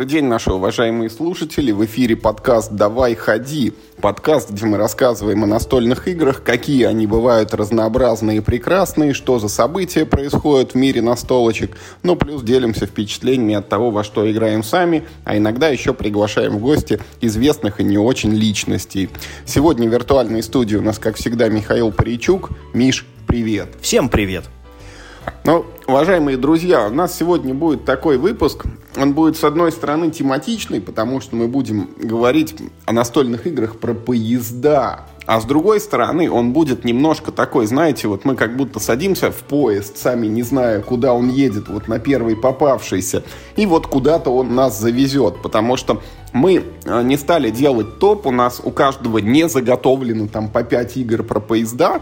Добрый день, наши уважаемые слушатели. В эфире подкаст «Давай, ходи». Подкаст, где мы рассказываем о настольных играх, какие они бывают разнообразные и прекрасные, что за события происходят в мире настолочек. Ну, плюс делимся впечатлениями от того, во что играем сами, а иногда еще приглашаем в гости известных и не очень личностей. Сегодня в виртуальной студии у нас, как всегда, Михаил Паричук. Миш, привет. Всем привет. Ну, уважаемые друзья, у нас сегодня будет такой выпуск. Он будет, с одной стороны, тематичный, потому что мы будем говорить о настольных играх про поезда. А с другой стороны, он будет немножко такой, знаете, вот мы как будто садимся в поезд, сами не зная, куда он едет, вот на первый попавшийся, и вот куда-то он нас завезет, потому что мы э, не стали делать топ, у нас у каждого не заготовлено там по 5 игр про поезда,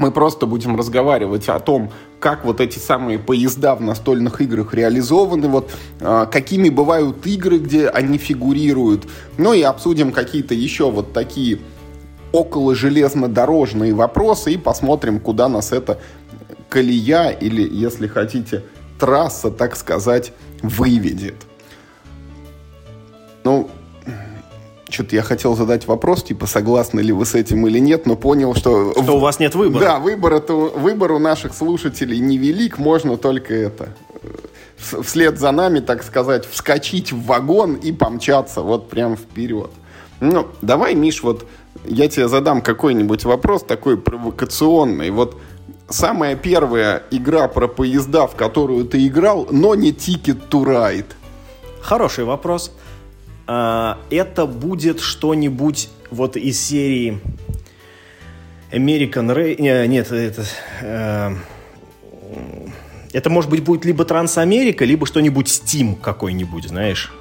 мы просто будем разговаривать о том, как вот эти самые поезда в настольных играх реализованы, вот э, какими бывают игры, где они фигурируют. Ну и обсудим какие-то еще вот такие около железнодорожные вопросы и посмотрим, куда нас эта колея или, если хотите, трасса, так сказать, выведет. Ну, что-то я хотел задать вопрос, типа, согласны ли вы с этим или нет, но понял, что... Что у вас нет выбора. Да, выбор, это, выбор у наших слушателей невелик, можно только это вслед за нами, так сказать, вскочить в вагон и помчаться вот прям вперед. Ну, давай, Миш, вот я тебе задам какой-нибудь вопрос такой провокационный. Вот самая первая игра про поезда, в которую ты играл, но не Ticket to Ride. Хороший вопрос. Это будет что-нибудь вот из серии American Ray... Нет, это... Э, это, может быть, будет либо Трансамерика, либо что-нибудь Steam какой-нибудь, знаешь.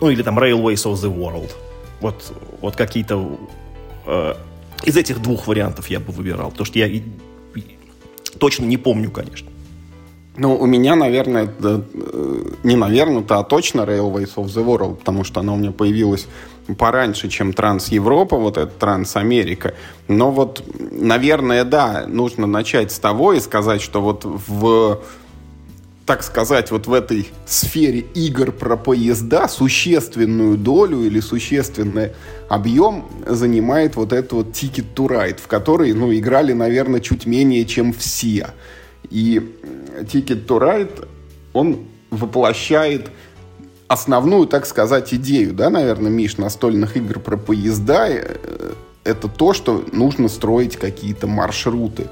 Ну, или там Railways of the World. Вот, вот какие-то... Э, из этих двух вариантов я бы выбирал. Потому что я точно не помню, конечно. Ну, у меня, наверное, да, э, не наверное-то, а точно Railways of the World, потому что она у меня появилась пораньше, чем Транс Европа, вот это Транс Америка. Но вот, наверное, да, нужно начать с того и сказать, что вот в так сказать, вот в этой сфере игр про поезда существенную долю или существенный объем занимает вот этот вот Ticket to Ride, в который, ну, играли, наверное, чуть менее, чем все. И Ticket to Ride, он воплощает основную, так сказать, идею, да, наверное, Миш, настольных игр про поезда, э, это то, что нужно строить какие-то маршруты.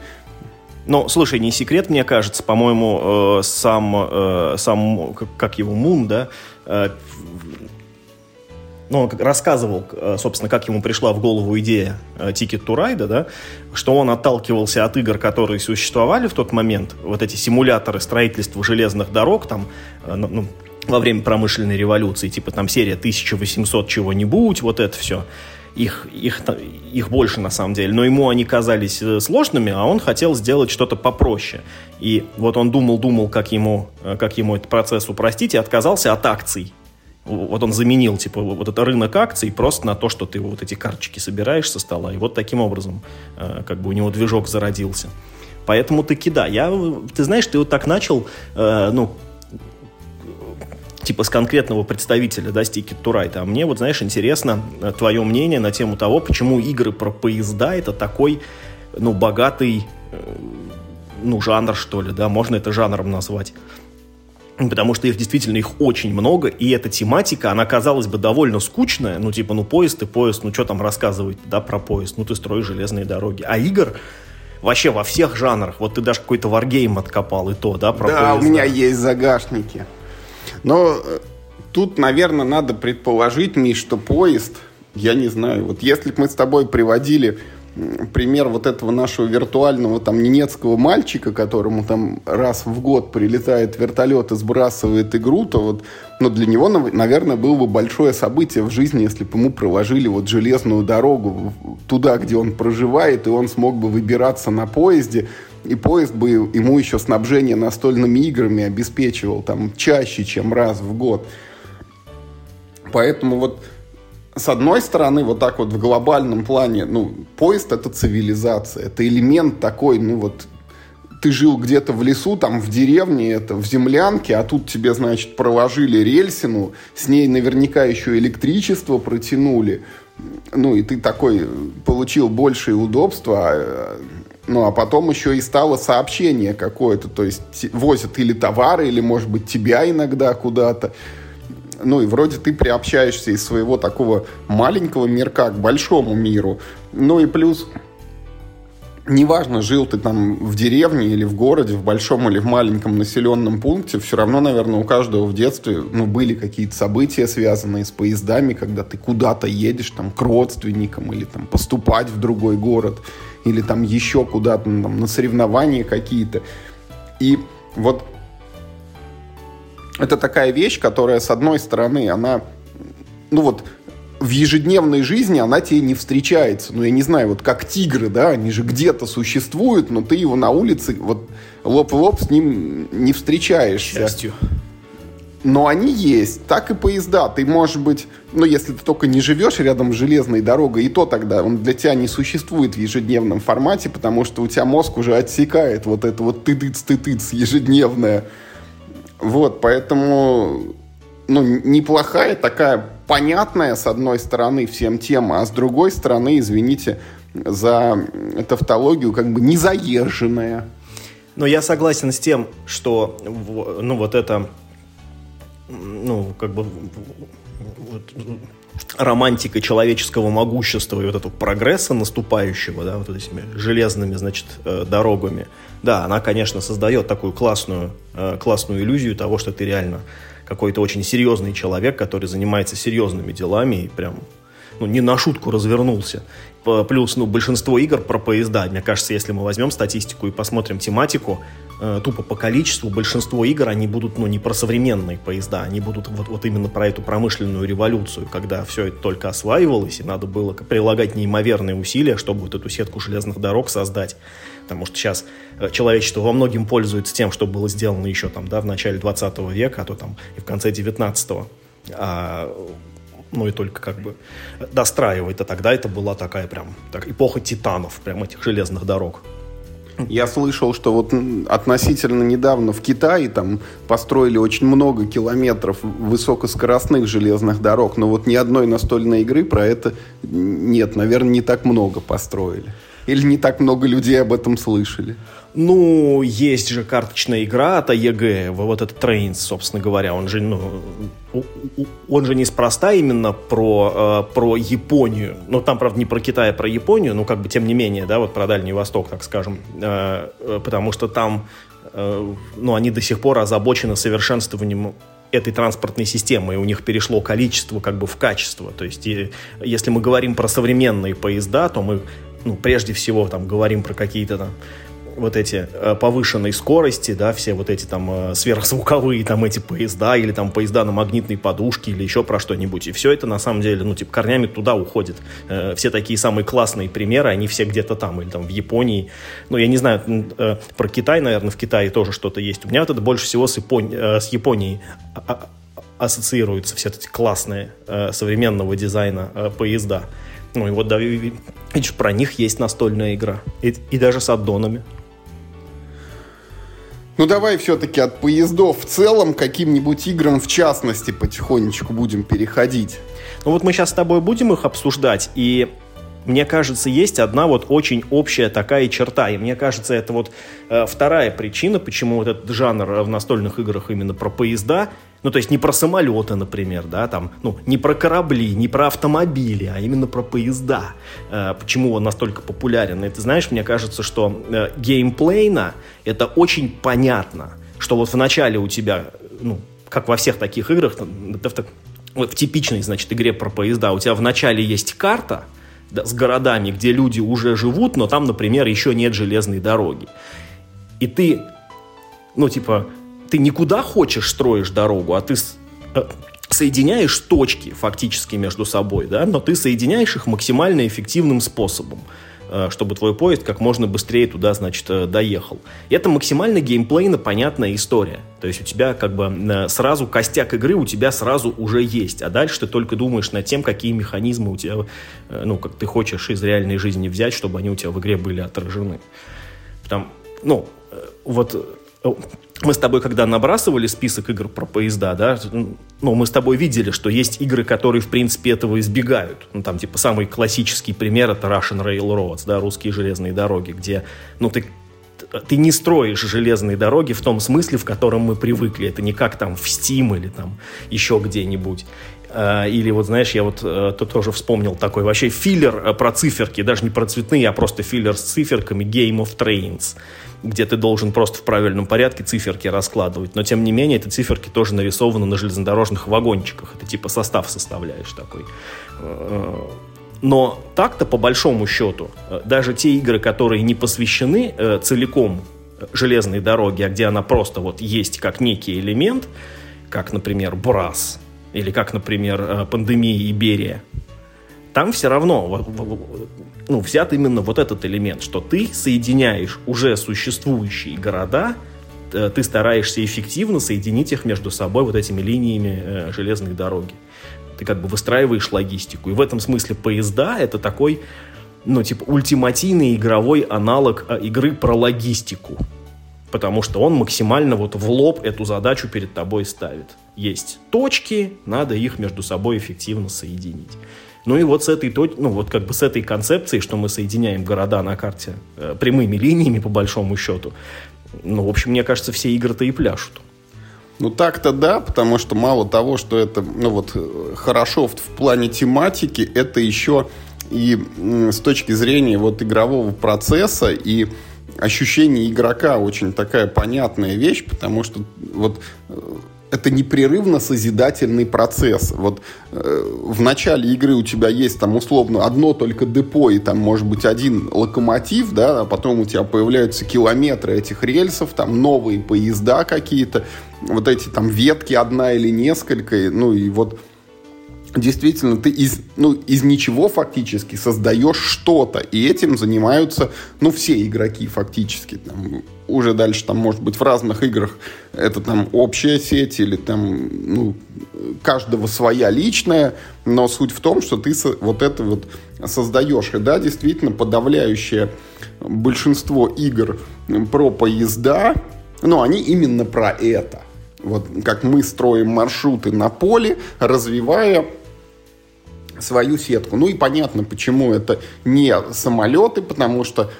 Ну, слушай, не секрет, мне кажется, по-моему, э, сам, э, сам, как его, Мун, да, ну, он рассказывал, э, собственно, как ему пришла в голову идея э, Ticket to Ride, да, что он отталкивался от игр, которые существовали в тот момент, вот эти симуляторы строительства железных дорог, там, э, ну, ну во время промышленной революции, типа там серия 1800 чего-нибудь, вот это все. Их, их, их больше на самом деле, но ему они казались сложными, а он хотел сделать что-то попроще. И вот он думал-думал, как ему, как ему этот процесс упростить, и отказался от акций вот он заменил, типа, вот этот рынок акций просто на то, что ты вот эти карточки собираешь со стола, и вот таким образом э, как бы у него движок зародился. Поэтому таки да, я, ты знаешь, ты вот так начал, э, ну, типа с конкретного представителя, да, Sticky to. А мне вот, знаешь, интересно э, твое мнение на тему того, почему игры про поезда это такой, ну, богатый, ну, жанр, что ли, да, можно это жанром назвать потому что их действительно их очень много, и эта тематика, она, казалось бы, довольно скучная, ну, типа, ну, поезд и поезд, ну, что там рассказывать, да, про поезд, ну, ты строишь железные дороги, а игр вообще во всех жанрах, вот ты даже какой-то варгейм откопал, и то, да, про да, поезд. у меня есть загашники, но э, тут, наверное, надо предположить, Миш, что поезд, я не знаю, вот если бы мы с тобой приводили пример вот этого нашего виртуального там ненецкого мальчика, которому там раз в год прилетает вертолет и сбрасывает игру, то вот но ну, для него, наверное, было бы большое событие в жизни, если бы ему проложили вот железную дорогу туда, где он проживает, и он смог бы выбираться на поезде, и поезд бы ему еще снабжение настольными играми обеспечивал там чаще, чем раз в год. Поэтому вот с одной стороны, вот так вот в глобальном плане, ну, поезд — это цивилизация, это элемент такой, ну, вот, ты жил где-то в лесу, там в деревне, это в землянке, а тут тебе, значит, проложили рельсину, с ней наверняка еще электричество протянули. Ну, и ты такой получил большее удобство, а, ну, а потом еще и стало сообщение какое-то, то есть возят или товары, или, может быть, тебя иногда куда-то. Ну, и вроде ты приобщаешься из своего такого маленького мирка к большому миру. Ну, и плюс неважно, жил ты там в деревне или в городе, в большом или в маленьком населенном пункте, все равно, наверное, у каждого в детстве ну, были какие-то события, связанные с поездами, когда ты куда-то едешь там, к родственникам или там, поступать в другой город, или там еще куда-то ну, на соревнования какие-то. И вот это такая вещь, которая, с одной стороны, она, ну вот, в ежедневной жизни она тебе не встречается. Ну, я не знаю, вот как тигры, да, они же где-то существуют, но ты его на улице вот лоб в лоб с ним не встречаешься. К счастью. Но они есть, так и поезда. Ты, может быть, ну, если ты только не живешь рядом с железной дорогой, и то тогда он для тебя не существует в ежедневном формате, потому что у тебя мозг уже отсекает вот это вот тыдыц-тыдыц ежедневное. Вот, поэтому, ну, неплохая такая понятная, с одной стороны, всем тема, а с другой стороны, извините за тавтологию, как бы незаезженная. Но я согласен с тем, что ну, вот это ну, как бы вот, романтика человеческого могущества и вот этого прогресса наступающего, да, вот этими железными, значит, э, дорогами, да, она, конечно, создает такую классную, э, классную иллюзию того, что ты реально какой-то очень серьезный человек, который занимается серьезными делами и прям ну, не на шутку развернулся. Плюс, ну, большинство игр про поезда. Мне кажется, если мы возьмем статистику и посмотрим тематику, э, тупо по количеству, большинство игр, они будут, ну, не про современные поезда, они будут вот, вот именно про эту промышленную революцию, когда все это только осваивалось, и надо было прилагать неимоверные усилия, чтобы вот эту сетку железных дорог создать. Потому что сейчас э, человечество во многим пользуется тем, что было сделано еще там, да, в начале 20 века, а то там и в конце 19-го. А ну и только как бы достраивает. А тогда это была такая прям так, эпоха титанов, прям этих железных дорог. Я слышал, что вот относительно недавно в Китае там построили очень много километров высокоскоростных железных дорог, но вот ни одной настольной игры про это нет, наверное, не так много построили. Или не так много людей об этом слышали? Ну, есть же карточная игра от АЕГ, вот этот Trains, собственно говоря, он же, ну, он же неспроста именно про, э, про Японию. Ну, там, правда, не про Китай, а про Японию, но как бы тем не менее, да, вот про Дальний Восток, так скажем. Э, э, потому что там, ну, они до сих пор озабочены совершенствованием этой транспортной системы, и у них перешло количество как бы в качество. То есть, и, если мы говорим про современные поезда, то мы ну, прежде всего там говорим про какие-то там вот эти э, повышенной скорости, да, все вот эти там э, сверхзвуковые там эти поезда или там поезда на магнитной подушке или еще про что-нибудь. И все это на самом деле, ну, типа, корнями туда уходит. Э, все такие самые классные примеры, они все где-то там, или там в Японии. Ну, я не знаю, про Китай, наверное, в Китае тоже что-то есть. У меня вот это больше всего с, Япони... э, с Японией а, а, ассоциируются все эти классные современного дизайна поезда. Ну и вот, да, видишь, про них есть настольная игра. И, и даже с аддонами. Ну давай все-таки от поездов в целом каким-нибудь играм в частности потихонечку будем переходить. Ну вот мы сейчас с тобой будем их обсуждать, и мне кажется, есть одна вот очень общая такая черта. И мне кажется, это вот э, вторая причина, почему вот этот жанр в настольных играх именно про поезда ну, то есть не про самолеты, например, да, там, ну, не про корабли, не про автомобили, а именно про поезда. Э, почему он настолько популярен? И ты знаешь, мне кажется, что э, геймплейно это очень понятно, что вот в начале у тебя, ну, как во всех таких играх, в, в типичной, значит, игре про поезда, у тебя в начале есть карта, да, с городами, где люди уже живут, но там, например, еще нет железной дороги. И ты, ну, типа, ты никуда хочешь строишь дорогу, а ты э, соединяешь точки фактически между собой, да, но ты соединяешь их максимально эффективным способом э, чтобы твой поезд как можно быстрее туда, значит, э, доехал. И это максимально геймплейно понятная история. То есть у тебя как бы сразу костяк игры у тебя сразу уже есть, а дальше ты только думаешь над тем, какие механизмы у тебя, ну, как ты хочешь из реальной жизни взять, чтобы они у тебя в игре были отражены. Там, ну, вот мы с тобой, когда набрасывали список игр про поезда, да, ну, мы с тобой видели, что есть игры, которые, в принципе, этого избегают. Ну, там, типа, самый классический пример — это Russian Railroads, да, русские железные дороги, где, ну, ты ты не строишь железные дороги в том смысле, в котором мы привыкли. Это не как там в Steam или там еще где-нибудь. А, или вот, знаешь, я вот э, тут тоже вспомнил такой вообще филлер э, про циферки, даже не про цветные, а просто филлер с циферками Game of Trains где ты должен просто в правильном порядке циферки раскладывать. Но, тем не менее, эти циферки тоже нарисованы на железнодорожных вагончиках. Это типа состав составляешь такой. Но так-то, по большому счету, даже те игры, которые не посвящены э, целиком железной дороге, а где она просто вот есть как некий элемент, как, например, Брас, или как, например, э, пандемия Иберия, там все равно ну, взят именно вот этот элемент, что ты соединяешь уже существующие города, э, ты стараешься эффективно соединить их между собой вот этими линиями э, железной дороги. Ты как бы выстраиваешь логистику. И в этом смысле поезда — это такой, ну, типа, ультимативный игровой аналог игры про логистику. Потому что он максимально вот в лоб эту задачу перед тобой ставит. Есть точки, надо их между собой эффективно соединить. Ну и вот с этой, ну вот как бы с этой концепцией, что мы соединяем города на карте э, прямыми линиями по большому счету, ну, в общем, мне кажется, все игры-то и пляшут. Ну так-то да, потому что мало того, что это ну вот хорошо в, в плане тематики, это еще и с точки зрения вот игрового процесса и ощущение игрока очень такая понятная вещь, потому что вот э, это непрерывно созидательный процесс. Вот э, в начале игры у тебя есть там условно одно только депо и там может быть один локомотив, да, а потом у тебя появляются километры этих рельсов, там новые поезда какие-то, вот эти там ветки одна или несколько, ну и вот действительно ты из, ну, из ничего фактически создаешь что-то, и этим занимаются, ну, все игроки фактически. Там, уже дальше, там, может быть, в разных играх это там общая сеть или там, ну, каждого своя личная, но суть в том, что ты вот это вот создаешь. И да, действительно, подавляющее большинство игр про поезда, ну, они именно про это. Вот как мы строим маршруты на поле, развивая свою сетку. Ну и понятно, почему это не самолеты, потому что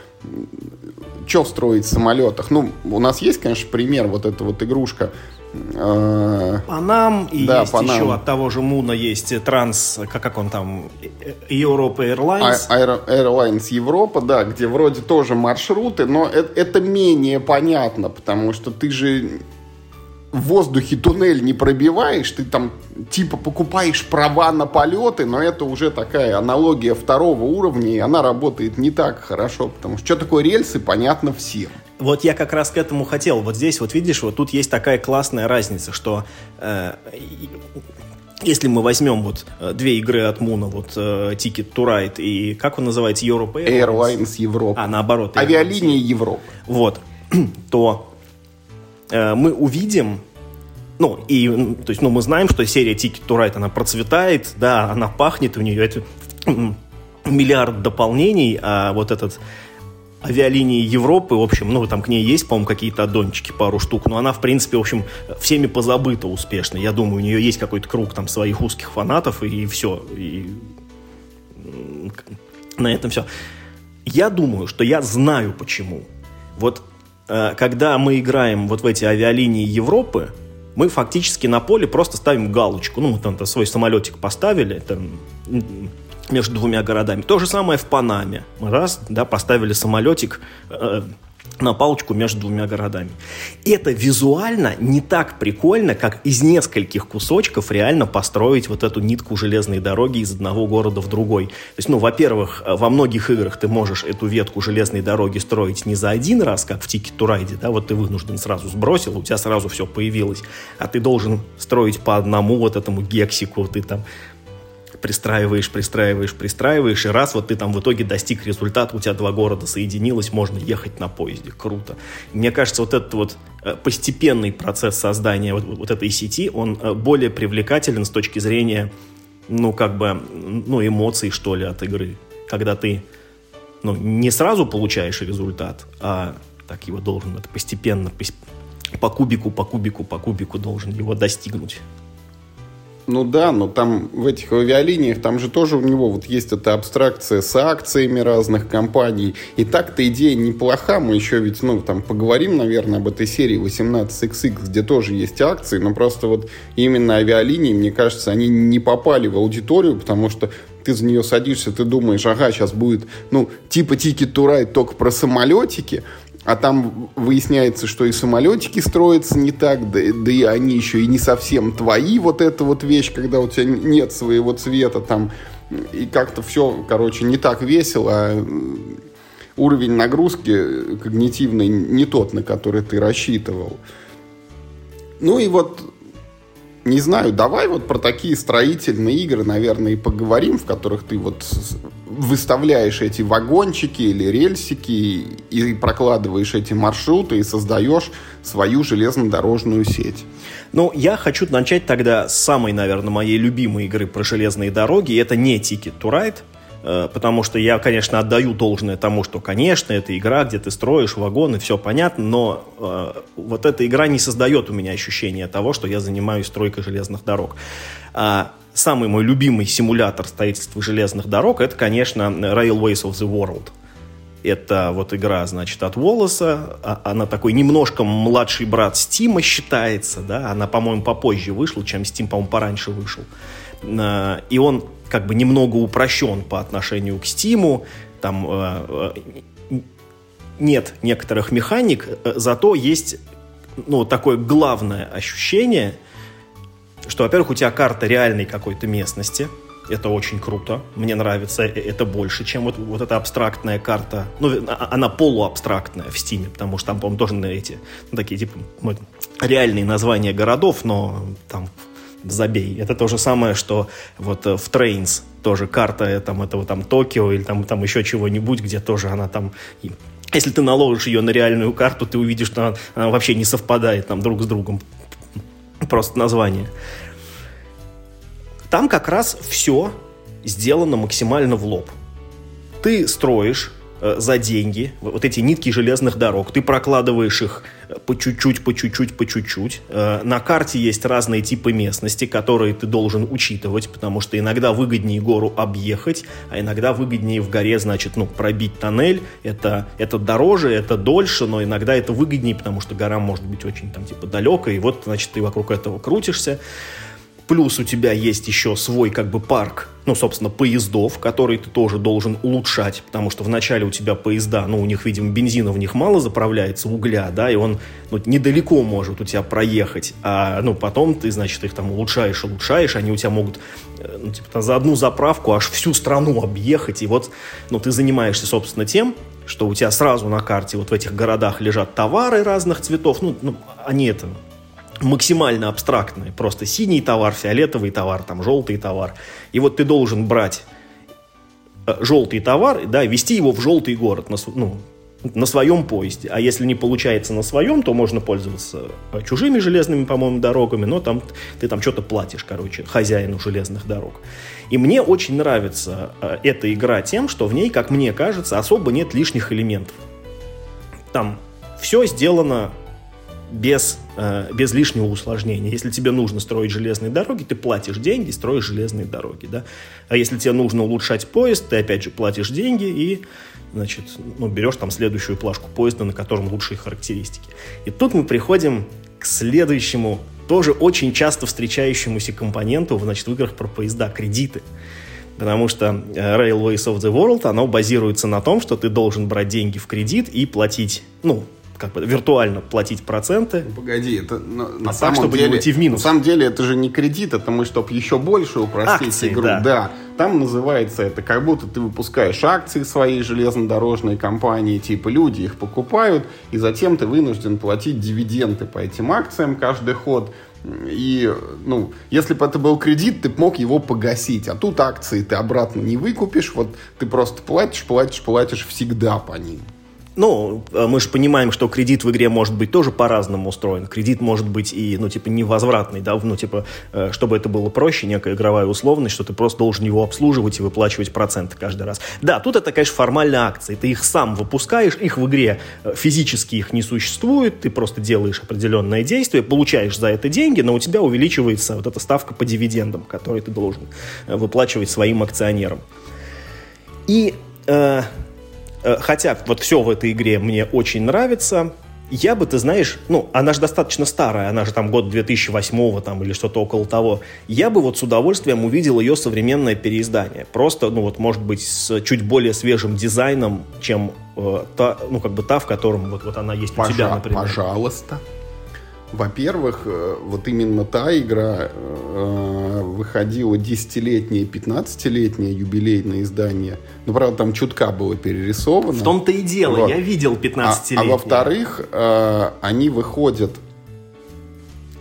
что строить в самолетах? Ну, у нас есть, конечно, пример, вот эта вот игрушка. Э, Панам, и да, есть Панам. еще от того же Муна есть транс, как, как он там, Europe Airlines. А, Air, Airlines Европа, да, где вроде тоже маршруты, но это, это менее понятно, потому что ты же в воздухе туннель не пробиваешь, ты там типа покупаешь права на полеты, но это уже такая аналогия второго уровня, и она работает не так хорошо, потому что что такое рельсы, понятно всем. Вот я как раз к этому хотел. Вот здесь, вот видишь, вот тут есть такая классная разница, что э, если мы возьмем вот э, две игры от Муна, вот э, Ticket to Ride и как он называется, Europe Airlines? Airlines Европа. А, наоборот. Авиалинии Европы. Вот. То мы увидим ну, и, то есть, ну, мы знаем, что серия Ticket to Ride, она процветает, да, она пахнет, у нее это миллиард дополнений, а вот этот авиалинии Европы, в общем, ну, там к ней есть, по-моему, какие-то аддончики, пару штук, но она, в принципе, в общем, всеми позабыта успешно. Я думаю, у нее есть какой-то круг там своих узких фанатов, и, все. И на этом все. Я думаю, что я знаю почему. Вот Э, когда мы играем вот в эти авиалинии Европы, мы фактически на поле просто ставим галочку. Ну, мы там свой самолетик поставили там, между двумя городами. То же самое в Панаме. Раз, да, поставили самолетик, э, на палочку между двумя городами. Это визуально не так прикольно, как из нескольких кусочков реально построить вот эту нитку железной дороги из одного города в другой. То есть, ну, во-первых, во многих играх ты можешь эту ветку железной дороги строить не за один раз, как в Ticket to Ride, да, вот ты вынужден сразу сбросил, у тебя сразу все появилось, а ты должен строить по одному вот этому гексику, ты там пристраиваешь, пристраиваешь, пристраиваешь, и раз вот ты там в итоге достиг результата, у тебя два города соединилось, можно ехать на поезде. Круто. мне кажется, вот этот вот э, постепенный процесс создания вот, вот этой сети, он э, более привлекателен с точки зрения, ну, как бы, ну, эмоций, что ли, от игры. Когда ты, ну, не сразу получаешь результат, а так его должен это постепенно, по кубику, по кубику, по кубику должен его достигнуть. Ну да, но там в этих авиалиниях, там же тоже у него вот есть эта абстракция с акциями разных компаний. И так-то идея неплоха. Мы еще ведь, ну, там поговорим, наверное, об этой серии 18XX, где тоже есть акции, но просто вот именно авиалинии, мне кажется, они не попали в аудиторию, потому что ты за нее садишься, ты думаешь, ага, сейчас будет, ну, типа to Ride, только про самолетики, а там выясняется, что и самолетики строятся не так, да, да и они еще и не совсем твои, вот эта вот вещь, когда у тебя нет своего цвета, там, и как-то все, короче, не так весело, а уровень нагрузки когнитивной не тот, на который ты рассчитывал. Ну и вот не знаю, давай вот про такие строительные игры, наверное, и поговорим, в которых ты вот выставляешь эти вагончики или рельсики и прокладываешь эти маршруты и создаешь свою железнодорожную сеть. Ну, я хочу начать тогда с самой, наверное, моей любимой игры про железные дороги. Это не Ticket to Ride, потому что я, конечно, отдаю должное тому, что, конечно, это игра, где ты строишь вагоны, все понятно, но э, вот эта игра не создает у меня ощущения того, что я занимаюсь стройкой железных дорог. А самый мой любимый симулятор строительства железных дорог это, конечно, Railways of the World. Это вот игра, значит, от Волоса. А, она такой немножко младший брат Стима считается, да. Она, по-моему, попозже вышла, чем Steam, по-моему, пораньше вышел. Э, и он как бы немного упрощен по отношению к Steam. Там э, э, нет некоторых механик, э, зато есть ну, такое главное ощущение, что, во-первых, у тебя карта реальной какой-то местности, это очень круто, мне нравится, э, это больше, чем вот, вот эта абстрактная карта, ну, а, она полуабстрактная в Steam, потому что там, по-моему, тоже на эти, ну, такие, типа, ну, реальные названия городов, но там забей. Это то же самое, что вот э, в Trains тоже карта э, там, этого там Токио или там, там еще чего-нибудь, где тоже она там если ты наложишь ее на реальную карту, ты увидишь, что она, она вообще не совпадает там друг с другом. Просто название. Там как раз все сделано максимально в лоб. Ты строишь за деньги, вот эти нитки железных дорог, ты прокладываешь их э, по чуть-чуть, по чуть-чуть, по чуть-чуть. Э, на карте есть разные типы местности, которые ты должен учитывать, потому что иногда выгоднее гору объехать, а иногда выгоднее в горе, значит, ну, пробить тоннель. Это, это дороже, это дольше, но иногда это выгоднее, потому что гора может быть очень там типа далекая, и вот, значит, ты вокруг этого крутишься. Плюс у тебя есть еще свой как бы парк, ну, собственно, поездов, который ты тоже должен улучшать, потому что вначале у тебя поезда, ну, у них, видимо, бензина в них мало заправляется, угля, да, и он ну, недалеко может у тебя проехать, а, ну, потом ты, значит, их там улучшаешь, улучшаешь, они у тебя могут, э, ну, типа, за одну заправку аж всю страну объехать, и вот, ну, ты занимаешься, собственно, тем, что у тебя сразу на карте вот в этих городах лежат товары разных цветов, ну, ну они это максимально абстрактные. Просто синий товар, фиолетовый товар, там желтый товар. И вот ты должен брать э, желтый товар, да, вести его в желтый город, на, ну, на своем поезде. А если не получается на своем, то можно пользоваться э, чужими железными, по-моему, дорогами, но там ты там что-то платишь, короче, хозяину железных дорог. И мне очень нравится э, эта игра тем, что в ней, как мне кажется, особо нет лишних элементов. Там все сделано без, э, без лишнего усложнения. Если тебе нужно строить железные дороги, ты платишь деньги, строишь железные дороги. Да? А если тебе нужно улучшать поезд, ты опять же платишь деньги и значит, ну, берешь там следующую плашку поезда, на котором лучшие характеристики. И тут мы приходим к следующему, тоже очень часто встречающемуся компоненту значит, в играх про поезда – кредиты. Потому что э, Railways of the World, оно базируется на том, что ты должен брать деньги в кредит и платить, ну, как бы виртуально платить проценты. Погоди, это на, на а самом так, чтобы деле, не уйти в минус. На самом деле это же не кредит, это мы, чтобы еще больше упростить акции, игру. Да. да. Там называется это, как будто ты выпускаешь акции своей железнодорожной компании, типа люди их покупают, и затем ты вынужден платить дивиденды по этим акциям каждый ход. И, ну, если бы это был кредит, ты мог его погасить. А тут акции ты обратно не выкупишь. Вот ты просто платишь, платишь, платишь всегда по ним. Ну, э, мы же понимаем, что кредит в игре может быть тоже по-разному устроен. Кредит может быть и, ну, типа, невозвратный, да, ну, типа, э, чтобы это было проще, некая игровая условность, что ты просто должен его обслуживать и выплачивать проценты каждый раз. Да, тут это, конечно, формальная акция. Ты их сам выпускаешь, их в игре э, физически их не существует, ты просто делаешь определенное действие, получаешь за это деньги, но у тебя увеличивается вот эта ставка по дивидендам, которую ты должен выплачивать своим акционерам. И Э, хотя вот все в этой игре мне очень нравится, я бы, ты знаешь, ну, она же достаточно старая, она же там год 2008 там или что-то около того. Я бы вот с удовольствием увидел ее современное переиздание. Просто, ну вот, может быть, с чуть более свежим дизайном, чем э, та, ну, как бы та, в котором вот, вот она есть Пожа- у тебя, например. Пожалуйста. Во-первых, э, вот именно та игра э, выходила десятилетнее, пятнадцатилетнее юбилейное издание. Ну, правда, там чутка было перерисовано. В том-то и дело, вот. я видел 15 А, а во-вторых, э, они выходят,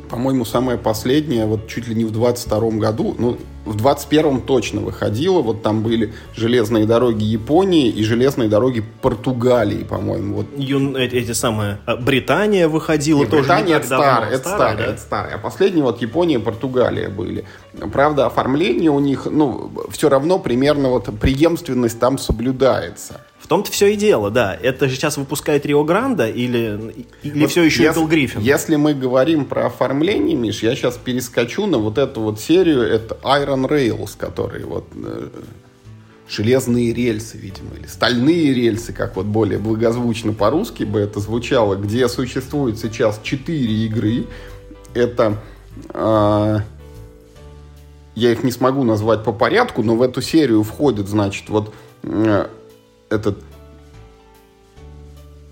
по-моему, самое последнее, вот чуть ли не в 22 году, ну, в 21-м точно выходило. Вот там были железные дороги Японии и железные дороги Португалии, по-моему. Вот. Эти, эти самые... А, Британия выходила Нет, тоже Британия это старая, это старая, да? это старая. А последние вот Япония и Португалия были. Правда, оформление у них, ну, все равно примерно вот преемственность там соблюдается том-то все и дело, да. Это же сейчас выпускает Рио Гранда или, или вот все еще если, Гриффин? Если мы говорим про оформление, Миш, я сейчас перескочу на вот эту вот серию, это Iron Rails, которые вот э, железные рельсы, видимо, или стальные рельсы, как вот более благозвучно по-русски бы это звучало, где существует сейчас четыре игры. Это... Э, я их не смогу назвать по порядку, но в эту серию входит, значит, вот э, этот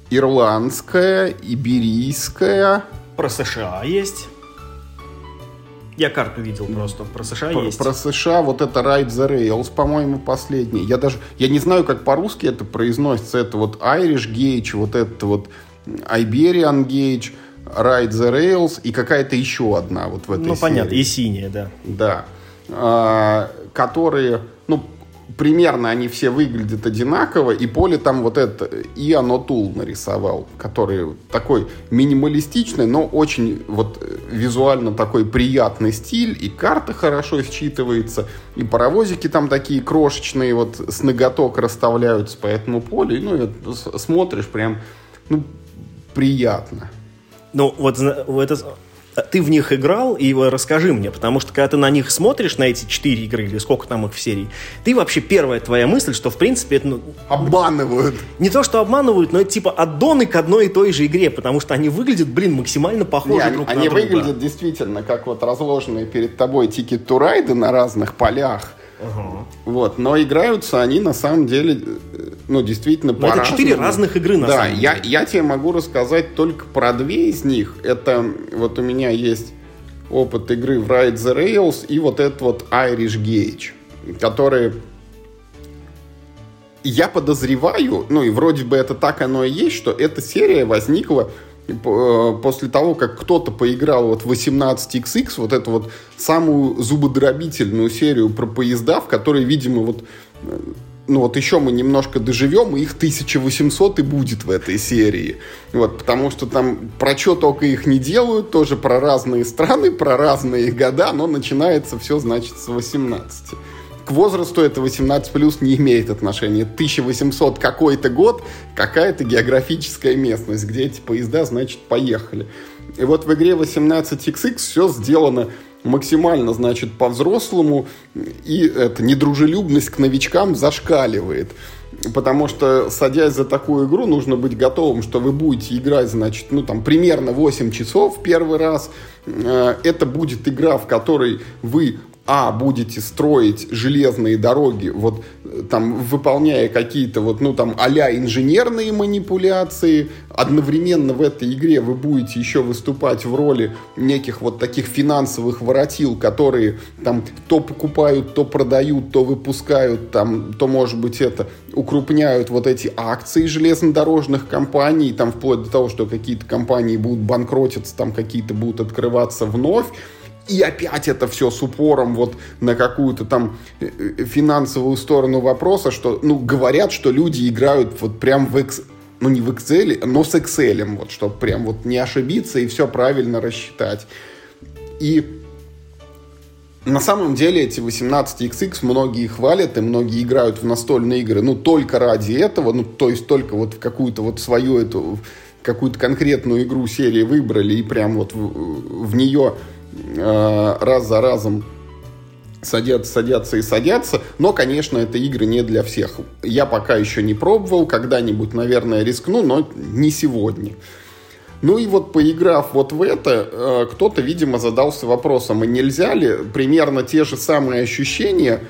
ирландская, иберийская. Про США есть. Я карту видел просто. Про США про, есть. Про США вот это Ride the Rails, по-моему, последний. Я даже, я не знаю, как по-русски это произносится. Это вот Irish Gauge, вот это вот Iberian Gauge, Ride the Rails и какая-то еще одна вот в этой Ну, серии. понятно, и синяя, да. Да. А, которые, ну, примерно они все выглядят одинаково, и Поле там вот это и оно тул нарисовал, который такой минималистичный, но очень вот визуально такой приятный стиль, и карта хорошо считывается, и паровозики там такие крошечные, вот с ноготок расставляются по этому полю, и, ну, и смотришь прям, ну, приятно. Ну, вот это ты в них играл, и расскажи мне, потому что когда ты на них смотришь, на эти четыре игры, или сколько там их в серии, ты вообще первая твоя мысль, что в принципе это... Ну, обманывают. Не то, что обманывают, но это типа аддоны к одной и той же игре, потому что они выглядят, блин, максимально похожи не, друг они, на друга. Они выглядят действительно как вот разложенные перед тобой тикет-турайды на разных полях, Ага. Вот, но играются они на самом деле, ну, действительно по Это четыре разных игры на да, самом я, деле. я тебе могу рассказать только про две из них. Это вот у меня есть опыт игры в Ride the Rails и вот этот вот Irish Gauge, которые я подозреваю, ну и вроде бы это так оно и есть, что эта серия возникла Э, после того, как кто-то поиграл вот 18XX, вот эту вот самую зубодробительную серию про поезда, в которой, видимо, вот э, ну вот еще мы немножко доживем, и их 1800 и будет в этой серии. Вот, потому что там про что только их не делают, тоже про разные страны, про разные года, но начинается все, значит, с 18 к возрасту это 18 плюс не имеет отношения. 1800 какой-то год, какая-то географическая местность, где эти поезда, значит, поехали. И вот в игре 18XX все сделано максимально, значит, по-взрослому, и эта недружелюбность к новичкам зашкаливает. Потому что, садясь за такую игру, нужно быть готовым, что вы будете играть, значит, ну, там, примерно 8 часов первый раз. Э, это будет игра, в которой вы а, будете строить железные дороги, вот э, там выполняя какие-то вот, ну там а инженерные манипуляции, одновременно в этой игре вы будете еще выступать в роли неких вот таких финансовых воротил, которые там то покупают, то продают, то выпускают, там, то может быть это укрупняют вот эти акции железнодорожных компаний, там вплоть до того, что какие-то компании будут банкротиться, там какие-то будут открываться вновь, и опять это все с упором вот на какую-то там э, э, финансовую сторону вопроса, что, ну, говорят, что люди играют вот прям в, экс, ну не в Excel, но с Excel, вот, чтобы прям вот не ошибиться и все правильно рассчитать. И на самом деле эти 18XX многие хвалят и многие играют в настольные игры, ну, только ради этого, ну, то есть только вот в какую-то вот свою эту, какую-то конкретную игру серии выбрали и прям вот в, в нее раз за разом садятся, садятся и садятся, но, конечно, это игры не для всех. Я пока еще не пробовал, когда-нибудь, наверное, рискну, но не сегодня. Ну и вот поиграв вот в это, э, кто-то, видимо, задался вопросом, а нельзя ли примерно те же самые ощущения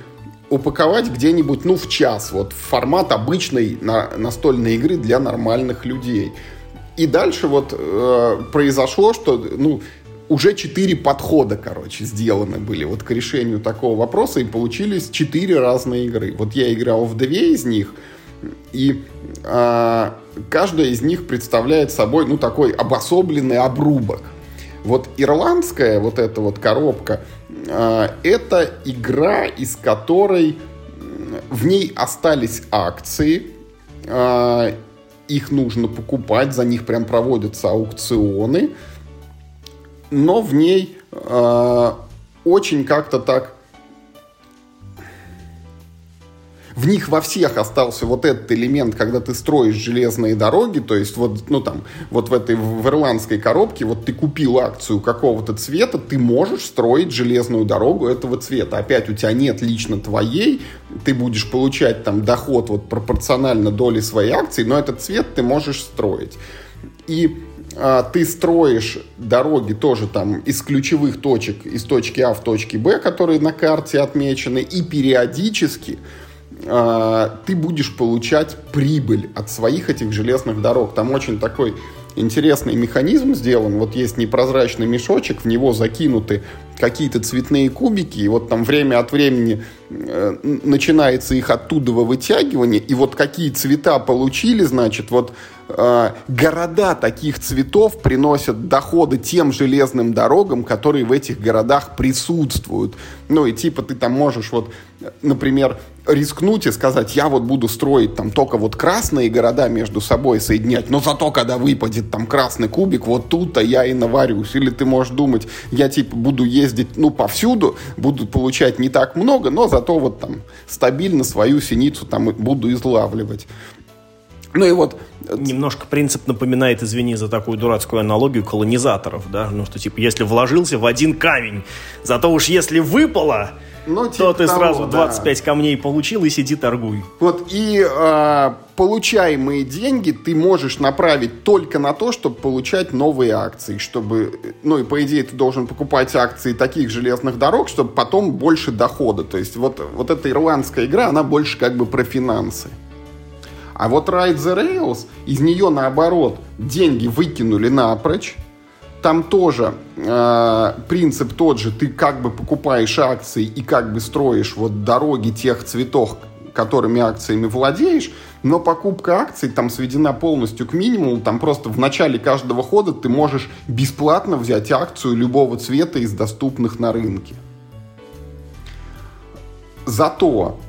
упаковать где-нибудь, ну, в час, вот в формат обычной на, настольной игры для нормальных людей. И дальше вот э, произошло, что, ну, уже четыре подхода, короче, сделаны были вот к решению такого вопроса, и получились четыре разные игры. Вот я играл в две из них, и э, каждая из них представляет собой, ну, такой обособленный обрубок. Вот ирландская вот эта вот коробка, э, это игра, из которой в ней остались акции, э, их нужно покупать, за них прям проводятся аукционы, но в ней э, очень как-то так в них во всех остался вот этот элемент, когда ты строишь железные дороги, то есть вот, ну там, вот в этой в ирландской коробке, вот ты купил акцию какого-то цвета, ты можешь строить железную дорогу этого цвета. Опять у тебя нет лично твоей, ты будешь получать там доход вот пропорционально доли своей акции, но этот цвет ты можешь строить. И ты строишь дороги тоже там из ключевых точек, из точки А в точке Б, которые на карте отмечены, и периодически э, ты будешь получать прибыль от своих этих железных дорог. Там очень такой интересный механизм сделан. Вот есть непрозрачный мешочек, в него закинуты какие-то цветные кубики, и вот там время от времени э, начинается их оттуда вытягивание, и вот какие цвета получили, значит, вот города таких цветов приносят доходы тем железным дорогам, которые в этих городах присутствуют. Ну и типа ты там можешь вот, например, рискнуть и сказать, я вот буду строить там только вот красные города между собой соединять, но зато когда выпадет там красный кубик, вот тут-то я и наварюсь. Или ты можешь думать, я типа буду ездить, ну, повсюду, буду получать не так много, но зато вот там стабильно свою синицу там буду излавливать. Ну и вот... Немножко принцип напоминает, извини за такую дурацкую аналогию, колонизаторов, да? Ну что, типа, если вложился в один камень, зато уж если выпало, ну, типа то ты того, сразу 25 да. камней получил и сиди торгуй. Вот и э, получаемые деньги ты можешь направить только на то, чтобы получать новые акции, чтобы, ну и по идее ты должен покупать акции таких железных дорог, чтобы потом больше дохода. То есть вот, вот эта ирландская игра, она больше как бы про финансы. А вот Ride the Rails, из нее наоборот деньги выкинули напрочь. Там тоже э, принцип тот же, ты как бы покупаешь акции и как бы строишь вот дороги тех цветов, которыми акциями владеешь, но покупка акций там сведена полностью к минимуму, там просто в начале каждого хода ты можешь бесплатно взять акцию любого цвета из доступных на рынке. Зато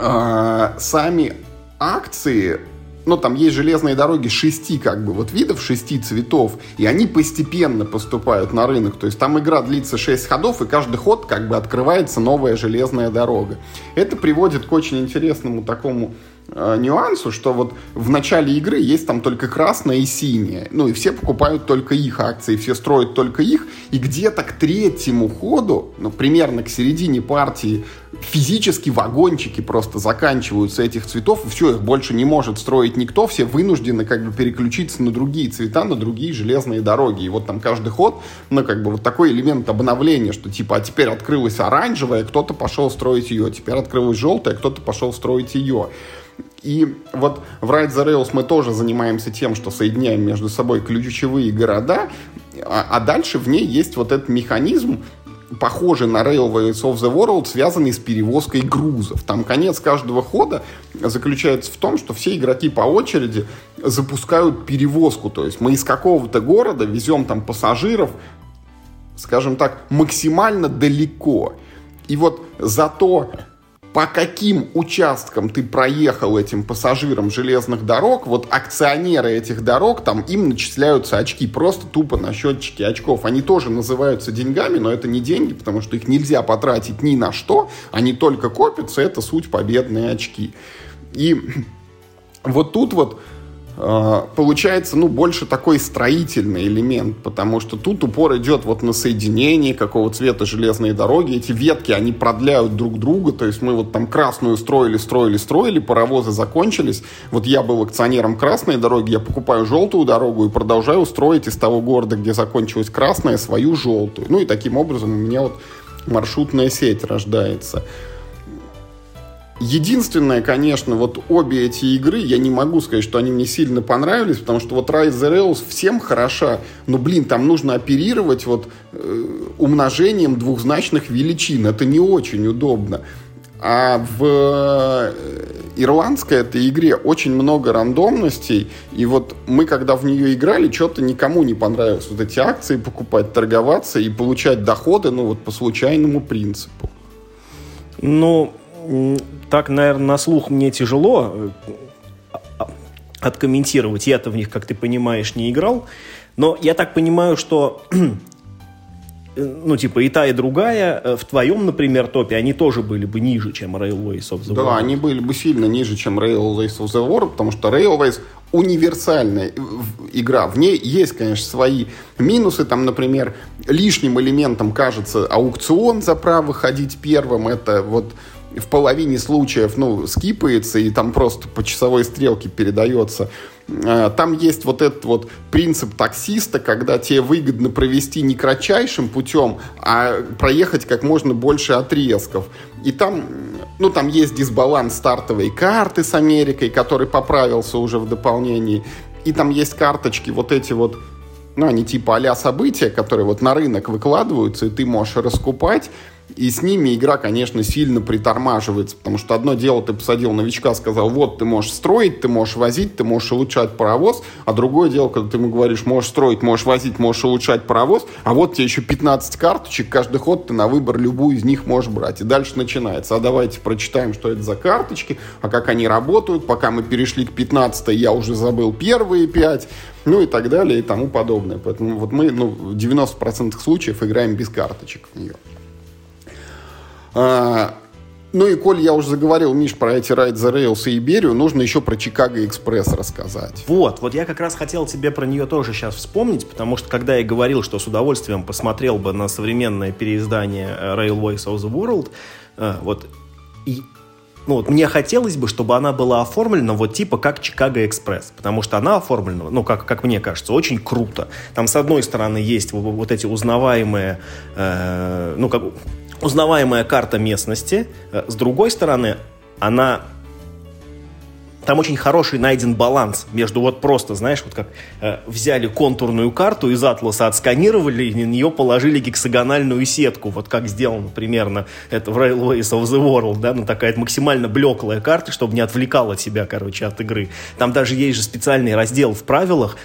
э, сами акции, ну, там есть железные дороги шести, как бы, вот видов, шести цветов, и они постепенно поступают на рынок. То есть там игра длится шесть ходов, и каждый ход, как бы, открывается новая железная дорога. Это приводит к очень интересному такому э, нюансу, что вот в начале игры есть там только красное и синее. Ну, и все покупают только их акции, все строят только их, и где-то к третьему ходу, ну, примерно к середине партии, физически вагончики просто заканчиваются этих цветов, и все, их больше не может строить никто, все вынуждены как бы переключиться на другие цвета, на другие железные дороги. И вот там каждый ход, ну, как бы вот такой элемент обновления, что типа, а теперь открылась оранжевая, кто-то пошел строить ее, теперь открылась желтая, кто-то пошел строить ее. И вот в Ride the Rails мы тоже занимаемся тем, что соединяем между собой ключевые города, а, а дальше в ней есть вот этот механизм, похожий на Railways of the World, связанный с перевозкой грузов. Там конец каждого хода заключается в том, что все игроки по очереди запускают перевозку. То есть мы из какого-то города везем там пассажиров, скажем так, максимально далеко. И вот за то, по каким участкам ты проехал этим пассажирам железных дорог, вот акционеры этих дорог, там им начисляются очки, просто тупо на счетчике очков. Они тоже называются деньгами, но это не деньги, потому что их нельзя потратить ни на что, они только копятся, это суть победные очки. И вот тут вот получается, ну, больше такой строительный элемент, потому что тут упор идет вот на соединение, какого цвета железные дороги. Эти ветки, они продляют друг друга, то есть мы вот там красную строили, строили, строили, паровозы закончились. Вот я был акционером красной дороги, я покупаю желтую дорогу и продолжаю строить из того города, где закончилась красная, свою желтую. Ну и таким образом у меня вот маршрутная сеть рождается. Единственное, конечно, вот обе эти игры, я не могу сказать, что они мне сильно понравились, потому что вот Rise the Rails всем хороша, но, блин, там нужно оперировать вот э, умножением двухзначных величин. Это не очень удобно. А в э, ирландской этой игре очень много рандомностей, и вот мы, когда в нее играли, что-то никому не понравилось. Вот эти акции покупать, торговаться и получать доходы, ну вот по случайному принципу. Ну, так, наверное, на слух мне тяжело э, откомментировать. Я-то в них, как ты понимаешь, не играл. Но я так понимаю, что ну, типа, и та, и другая, э, в твоем, например, топе, они тоже были бы ниже, чем Railways of the World. Да, они были бы сильно ниже, чем Railways of the World, потому что Railways универсальная игра. В ней есть, конечно, свои минусы. Там, например, лишним элементом кажется аукцион за право ходить первым. Это вот в половине случаев, ну, скипается и там просто по часовой стрелке передается. А, там есть вот этот вот принцип таксиста, когда тебе выгодно провести не кратчайшим путем, а проехать как можно больше отрезков. И там, ну, там есть дисбаланс стартовой карты с Америкой, который поправился уже в дополнении. И там есть карточки вот эти вот ну, они типа а события, которые вот на рынок выкладываются, и ты можешь раскупать. И с ними игра, конечно, сильно притормаживается, потому что одно дело ты посадил новичка, сказал, вот ты можешь строить, ты можешь возить, ты можешь улучшать паровоз, а другое дело, когда ты ему говоришь, можешь строить, можешь возить, можешь улучшать паровоз, а вот тебе еще 15 карточек, каждый ход ты на выбор любую из них можешь брать. И дальше начинается, а давайте прочитаем, что это за карточки, а как они работают, пока мы перешли к 15 я уже забыл первые 5, ну и так далее и тому подобное. Поэтому вот мы ну, в 90% случаев играем без карточек в нее. А, ну и коль я уже заговорил, Миш, про эти Ride the Rails и Иберию, нужно еще про Чикаго Экспресс рассказать. Вот, вот я как раз хотел тебе про нее тоже сейчас вспомнить, потому что когда я говорил, что с удовольствием посмотрел бы на современное переиздание э, Railways of the World, э, вот и ну, вот мне хотелось бы, чтобы она была оформлена вот типа как Чикаго Экспресс, потому что она оформлена, ну, как, как мне кажется, очень круто. Там, с одной стороны, есть вот эти узнаваемые, э, ну, как узнаваемая карта местности. Э, с другой стороны, она там очень хороший найден баланс между вот просто, знаешь, вот как э, взяли контурную карту из атласа, отсканировали, и на нее положили гексагональную сетку, вот как сделано примерно это в Railways of the World, да, ну такая максимально блеклая карта, чтобы не отвлекала тебя, короче, от игры. Там даже есть же специальный раздел в правилах,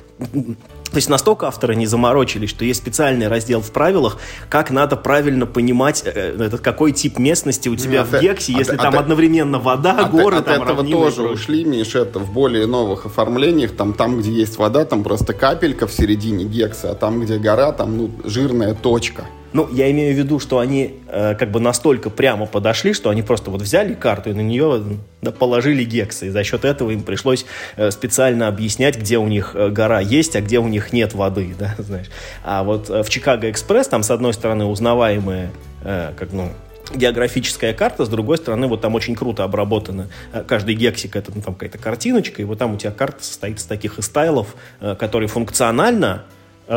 то есть настолько авторы не заморочились, что есть специальный раздел в правилах, как надо правильно понимать, э, этот, какой тип местности у тебя от, в Гексе, если от, там от, одновременно вода, от, горы, от там этого тоже ушли, Миш, это в более новых оформлениях, там, там, где есть вода, там просто капелька в середине Гекса, а там, где гора, там, ну, жирная точка. Ну, я имею в виду, что они э, как бы настолько прямо подошли, что они просто вот взяли карту и на нее да, положили гексы. И за счет этого им пришлось э, специально объяснять, где у них э, гора есть, а где у них нет воды, да, знаешь. А вот э, в Чикаго Экспресс там, с одной стороны, узнаваемые, э, как, ну, географическая карта, с другой стороны, вот там очень круто обработано. Э, каждый гексик это ну, там какая-то картиночка, и вот там у тебя карта состоит из таких из стайлов, э, которые функционально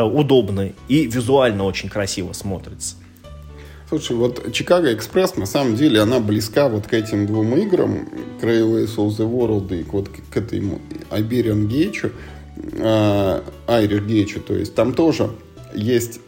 удобно и визуально очень красиво смотрится. Слушай, вот Чикаго Экспресс, на самом деле, она близка вот к этим двум играм, к Railways of the World и вот к этому Iberian Gate, э, Irish Gate, то есть там тоже есть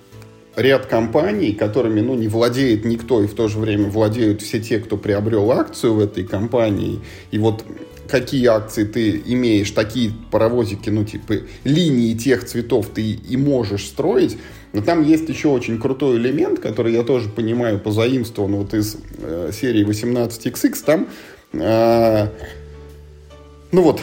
ряд компаний, которыми ну, не владеет никто, и в то же время владеют все те, кто приобрел акцию в этой компании. И вот какие акции ты имеешь, такие паровозики, ну, типа, линии тех цветов ты и можешь строить. Но там есть еще очень крутой элемент, который я тоже понимаю позаимствован вот из э, серии 18XX. Там, э, ну вот,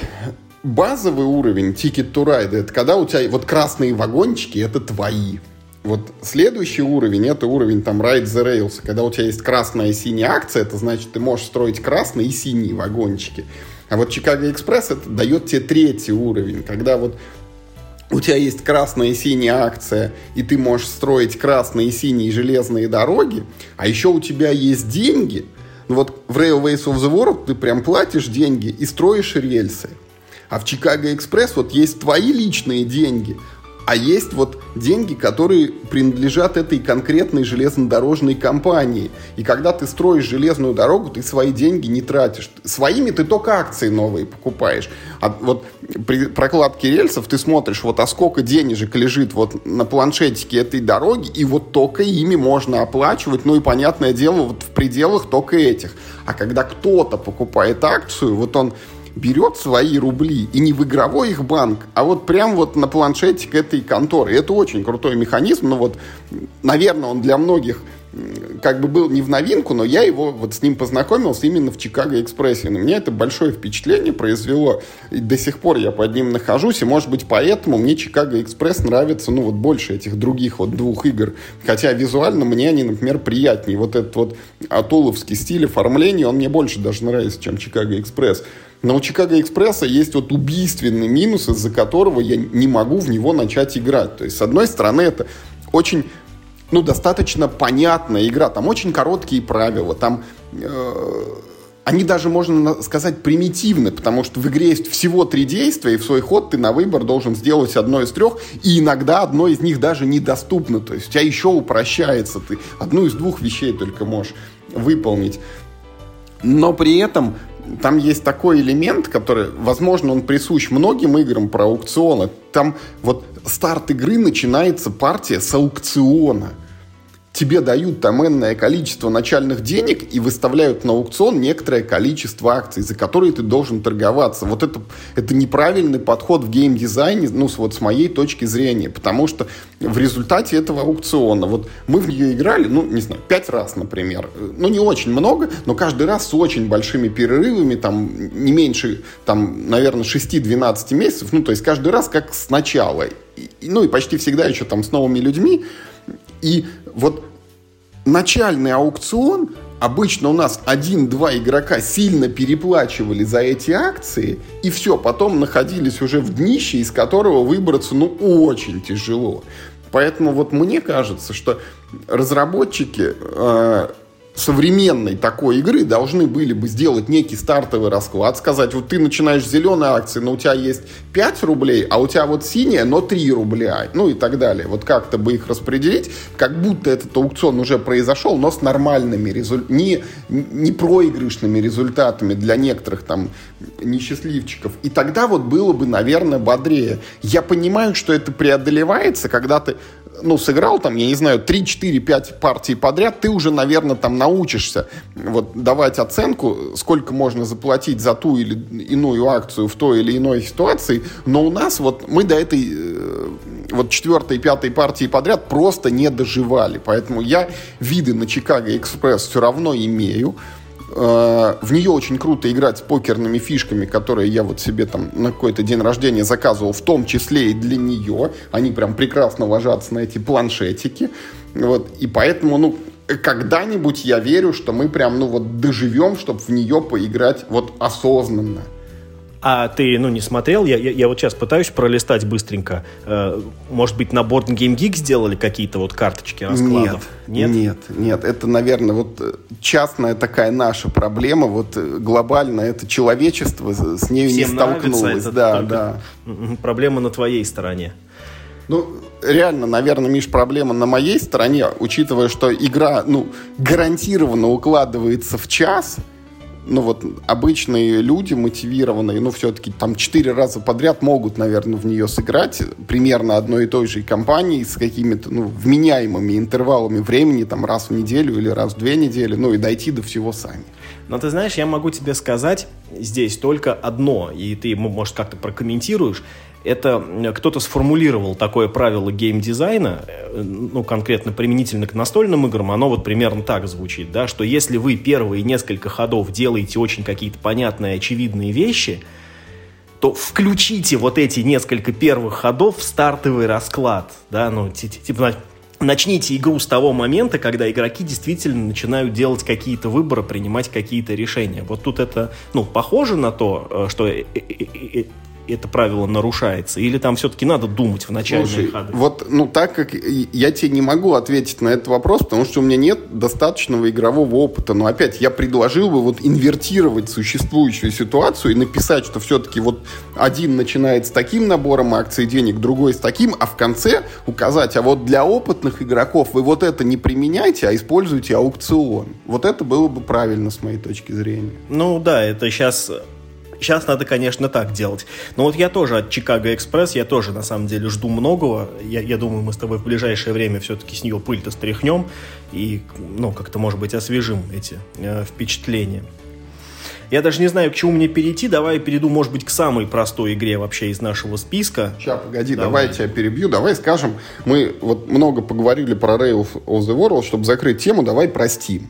базовый уровень Ticket to Ride, это когда у тебя вот красные вагончики, это твои. Вот следующий уровень, это уровень там Ride the Rails. Когда у тебя есть красная и синяя акция, это значит, ты можешь строить красные и синие вагончики. А вот Chicago Express это дает тебе третий уровень, когда вот у тебя есть красная и синяя акция, и ты можешь строить красные и синие железные дороги, а еще у тебя есть деньги. Ну вот в Railways of the World ты прям платишь деньги и строишь рельсы. А в Chicago Express вот есть твои личные деньги, а есть вот деньги, которые принадлежат этой конкретной железнодорожной компании. И когда ты строишь железную дорогу, ты свои деньги не тратишь. Своими ты только акции новые покупаешь. А вот при прокладке рельсов ты смотришь, вот а сколько денежек лежит вот на планшетике этой дороги, и вот только ими можно оплачивать. Ну и понятное дело, вот в пределах только этих. А когда кто-то покупает акцию, вот он берет свои рубли и не в игровой их банк, а вот прям вот на планшетик этой конторы. Это очень крутой механизм, но вот, наверное, он для многих как бы был не в новинку, но я его вот с ним познакомился именно в Чикаго Экспрессе. На меня это большое впечатление произвело. И до сих пор я под ним нахожусь, и может быть поэтому мне Чикаго Экспресс нравится, ну вот больше этих других вот двух игр. Хотя визуально мне они, например, приятнее. Вот этот вот атуловский стиль оформления, он мне больше даже нравится, чем Чикаго Экспресс. Но у Чикаго Экспресса есть вот убийственный минус, из-за которого я не могу в него начать играть. То есть, с одной стороны, это очень ну, достаточно понятная игра. Там очень короткие правила. Там э, они даже, можно сказать, примитивны, потому что в игре есть всего три действия, и в свой ход ты на выбор должен сделать одно из трех, и иногда одно из них даже недоступно. То есть у тебя еще упрощается. Ты одну из двух вещей только можешь выполнить. Но при этом там есть такой элемент, который, возможно, он присущ многим играм про аукционы. Там вот старт игры начинается партия с аукциона тебе дают там энное количество начальных денег и выставляют на аукцион некоторое количество акций, за которые ты должен торговаться. Вот это, это неправильный подход в геймдизайне, ну, вот с моей точки зрения, потому что в результате этого аукциона, вот мы в нее играли, ну, не знаю, пять раз, например, ну, не очень много, но каждый раз с очень большими перерывами, там, не меньше, там, наверное, 6-12 месяцев, ну, то есть каждый раз как сначала, и, ну, и почти всегда еще там с новыми людьми, и вот начальный аукцион, обычно у нас один-два игрока сильно переплачивали за эти акции, и все, потом находились уже в днище, из которого выбраться, ну, очень тяжело. Поэтому вот мне кажется, что разработчики э, современной такой игры должны были бы сделать некий стартовый расклад, сказать, вот ты начинаешь с зеленой акции, но у тебя есть 5 рублей, а у тебя вот синяя, но 3 рубля, ну и так далее. Вот как-то бы их распределить, как будто этот аукцион уже произошел, но с нормальными результатами, не, не проигрышными результатами для некоторых там несчастливчиков. И тогда вот было бы, наверное, бодрее. Я понимаю, что это преодолевается, когда ты ну, сыграл там, я не знаю, 3, 4, 5 партий подряд, ты уже, наверное, там научишься вот давать оценку, сколько можно заплатить за ту или иную акцию в той или иной ситуации, но у нас вот мы до этой э, вот четвертой, пятой партии подряд просто не доживали, поэтому я виды на Чикаго Экспресс все равно имею, в нее очень круто играть с покерными фишками, которые я вот себе там на какой-то день рождения заказывал, в том числе и для нее. Они прям прекрасно ложатся на эти планшетики. Вот. И поэтому, ну, когда-нибудь я верю, что мы прям, ну, вот доживем, чтобы в нее поиграть вот осознанно. А ты, ну, не смотрел? Я, я, я вот сейчас пытаюсь пролистать быстренько. Э, может быть, на Board Game Geek сделали какие-то вот карточки раскладов? Нет, нет, нет. нет. Это, наверное, вот э, частная такая наша проблема. Вот э, глобально это человечество с ней не столкнулось. Да, да. Проблема на твоей стороне. Ну, реально, наверное, Миш, проблема на моей стороне, учитывая, что игра, ну, гарантированно укладывается в час, ну вот обычные люди мотивированные, ну все-таки там четыре раза подряд могут, наверное, в нее сыграть примерно одной и той же компании с какими-то ну, вменяемыми интервалами времени, там раз в неделю или раз в две недели, ну и дойти до всего сами. Но ты знаешь, я могу тебе сказать, здесь только одно, и ты, может, как-то прокомментируешь, это кто-то сформулировал такое правило геймдизайна, э, ну, конкретно применительно к настольным играм, оно вот примерно так звучит, да, что если вы первые несколько ходов делаете очень какие-то понятные, очевидные вещи, то включите вот эти несколько первых ходов в стартовый расклад, да, ну, типа, начните игру с того момента, когда игроки действительно начинают делать какие-то выборы, принимать какие-то решения. Вот тут это, ну, похоже на то, э, что это правило нарушается? Или там все-таки надо думать в начале Слушай, ходы? Вот, ну, так как я тебе не могу ответить на этот вопрос, потому что у меня нет достаточного игрового опыта. Но опять, я предложил бы вот инвертировать существующую ситуацию и написать, что все-таки вот один начинает с таким набором акций денег, другой с таким, а в конце указать, а вот для опытных игроков вы вот это не применяйте, а используйте аукцион. Вот это было бы правильно с моей точки зрения. Ну да, это сейчас Сейчас надо, конечно, так делать. Но вот я тоже от Чикаго Экспресс, я тоже, на самом деле, жду многого. Я, я думаю, мы с тобой в ближайшее время все-таки с нее пыль-то стряхнем и, ну, как-то, может быть, освежим эти э, впечатления. Я даже не знаю, к чему мне перейти. Давай я перейду, может быть, к самой простой игре вообще из нашего списка. Сейчас, погоди, давай, давай я тебя перебью. Давай скажем, мы вот много поговорили про Rail of the World, чтобы закрыть тему, давай простим.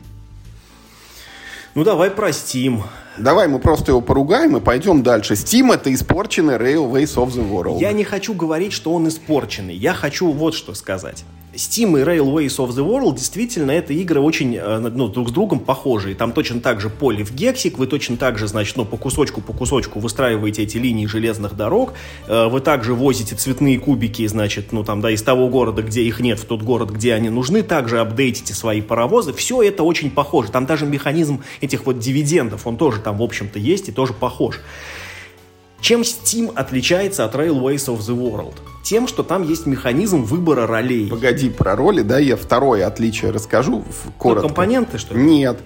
Ну, давай простим. Давай мы просто его поругаем и пойдем дальше. Steam это испорченный Railways of the World. Я не хочу говорить, что он испорченный. Я хочу вот что сказать. Steam и Railways of the World действительно это игры очень э, ну, друг с другом похожие. Там точно так же поле в гексик, вы точно так же, значит, ну, по кусочку, по кусочку выстраиваете эти линии железных дорог, э, вы также возите цветные кубики, значит, ну, там, да, из того города, где их нет, в тот город, где они нужны, также апдейтите свои паровозы. Все это очень похоже. Там даже механизм этих вот дивидендов, он тоже там, в общем-то, есть и тоже похож. Чем Steam отличается от Railways of the World? Тем, что там есть механизм выбора ролей. Погоди, про роли, да, я второе отличие расскажу коротко. Ну, компоненты, что ли? Нет.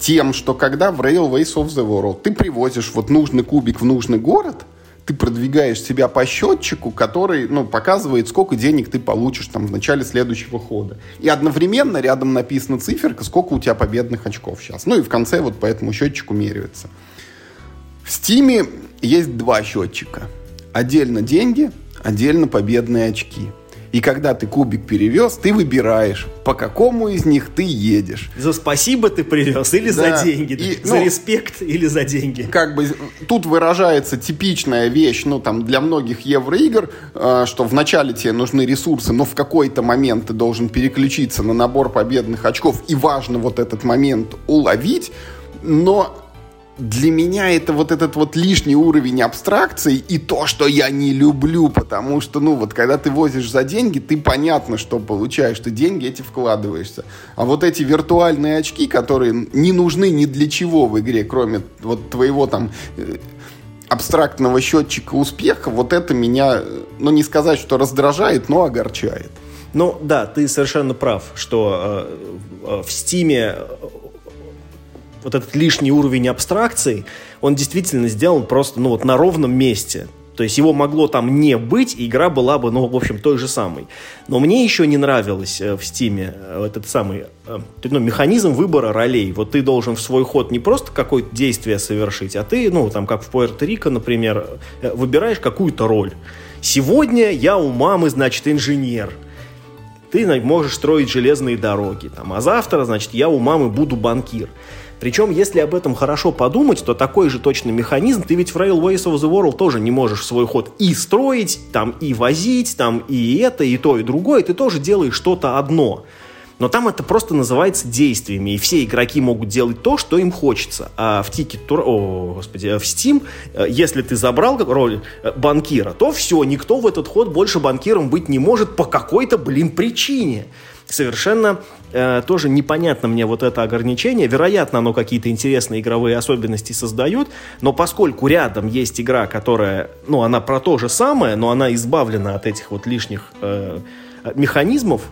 Тем, что когда в Railways of the World ты привозишь вот нужный кубик в нужный город, ты продвигаешь себя по счетчику, который ну, показывает, сколько денег ты получишь там, в начале следующего хода. И одновременно рядом написана циферка, сколько у тебя победных очков сейчас. Ну и в конце вот по этому счетчику меряется. В Стиме есть два счетчика. Отдельно деньги, отдельно победные очки. И когда ты кубик перевез, ты выбираешь, по какому из них ты едешь. За спасибо ты привез или да. за деньги? И, за ну, респект или за деньги? Как бы тут выражается типичная вещь, ну там для многих евроигр, э, что вначале тебе нужны ресурсы, но в какой-то момент ты должен переключиться на набор победных очков, и важно вот этот момент уловить, но для меня это вот этот вот лишний уровень абстракции и то, что я не люблю, потому что, ну, вот когда ты возишь за деньги, ты понятно, что получаешь, ты деньги эти вкладываешься. А вот эти виртуальные очки, которые не нужны ни для чего в игре, кроме вот твоего там э, абстрактного счетчика успеха, вот это меня, ну, не сказать, что раздражает, но огорчает. Ну, да, ты совершенно прав, что э, э в Стиме вот этот лишний уровень абстракции, он действительно сделан просто, ну вот, на ровном месте. То есть его могло там не быть, и игра была бы, ну, в общем, той же самой. Но мне еще не нравилось э, в Стиме э, этот самый э, ну, механизм выбора ролей. Вот ты должен в свой ход не просто какое-то действие совершить, а ты, ну, там, как в Пуэрто-Рико, например, выбираешь какую-то роль. Сегодня я у мамы, значит, инженер. Ты можешь строить железные дороги. Там, а завтра, значит, я у мамы буду банкир. Причем, если об этом хорошо подумать, то такой же точно механизм ты ведь в Railways of the World тоже не можешь свой ход и строить, там и возить, там и это, и то, и другое. Ты тоже делаешь что-то одно. Но там это просто называется действиями, и все игроки могут делать то, что им хочется. А в Ticket Tour, о, господи, в Steam, э, если ты забрал роль э, банкира, то все, никто в этот ход больше банкиром быть не может по какой-то, блин, причине совершенно э, тоже непонятно мне вот это ограничение. Вероятно, оно какие-то интересные игровые особенности создает, но поскольку рядом есть игра, которая, ну, она про то же самое, но она избавлена от этих вот лишних э, механизмов,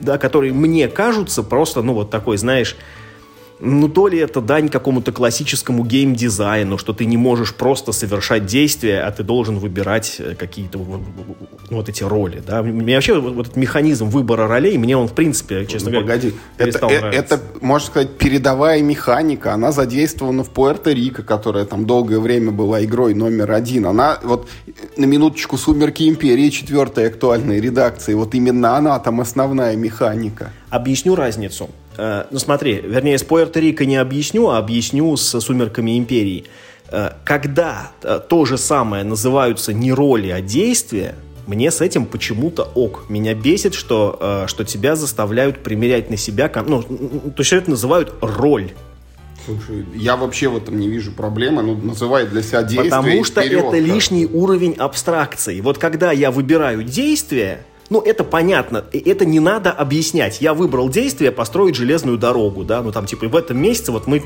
да, которые мне кажутся просто, ну, вот такой, знаешь, ну, то ли это дань какому-то классическому геймдизайну, что ты не можешь просто совершать действия, а ты должен выбирать э, какие-то вот эти роли, да. Мне вообще вот, вот этот механизм выбора ролей, мне он, в принципе, честно ну, говоря, Погоди, это, это, это, можно сказать, передовая механика, она задействована в Пуэрто-Рико, которая там долгое время была игрой номер один. Она, вот, на минуточку, «Сумерки Империи», четвертой актуальной редакции, вот именно она там основная механика. Объясню разницу. Э, ну смотри, вернее, с Пуэрто-Рико не объясню, а объясню с «Сумерками Империи». Э, когда э, то же самое называются не роли, а действия, мне с этим почему-то ок. Меня бесит, что, что тебя заставляют примерять на себя... Ну, то есть это называют роль. Слушай, я вообще в этом не вижу проблемы. Ну, называй для себя действие Потому что вперед, это лишний уровень абстракции. Вот когда я выбираю действие, ну, это понятно, это не надо объяснять. Я выбрал действие построить железную дорогу, да, ну там типа в этом месяце вот мы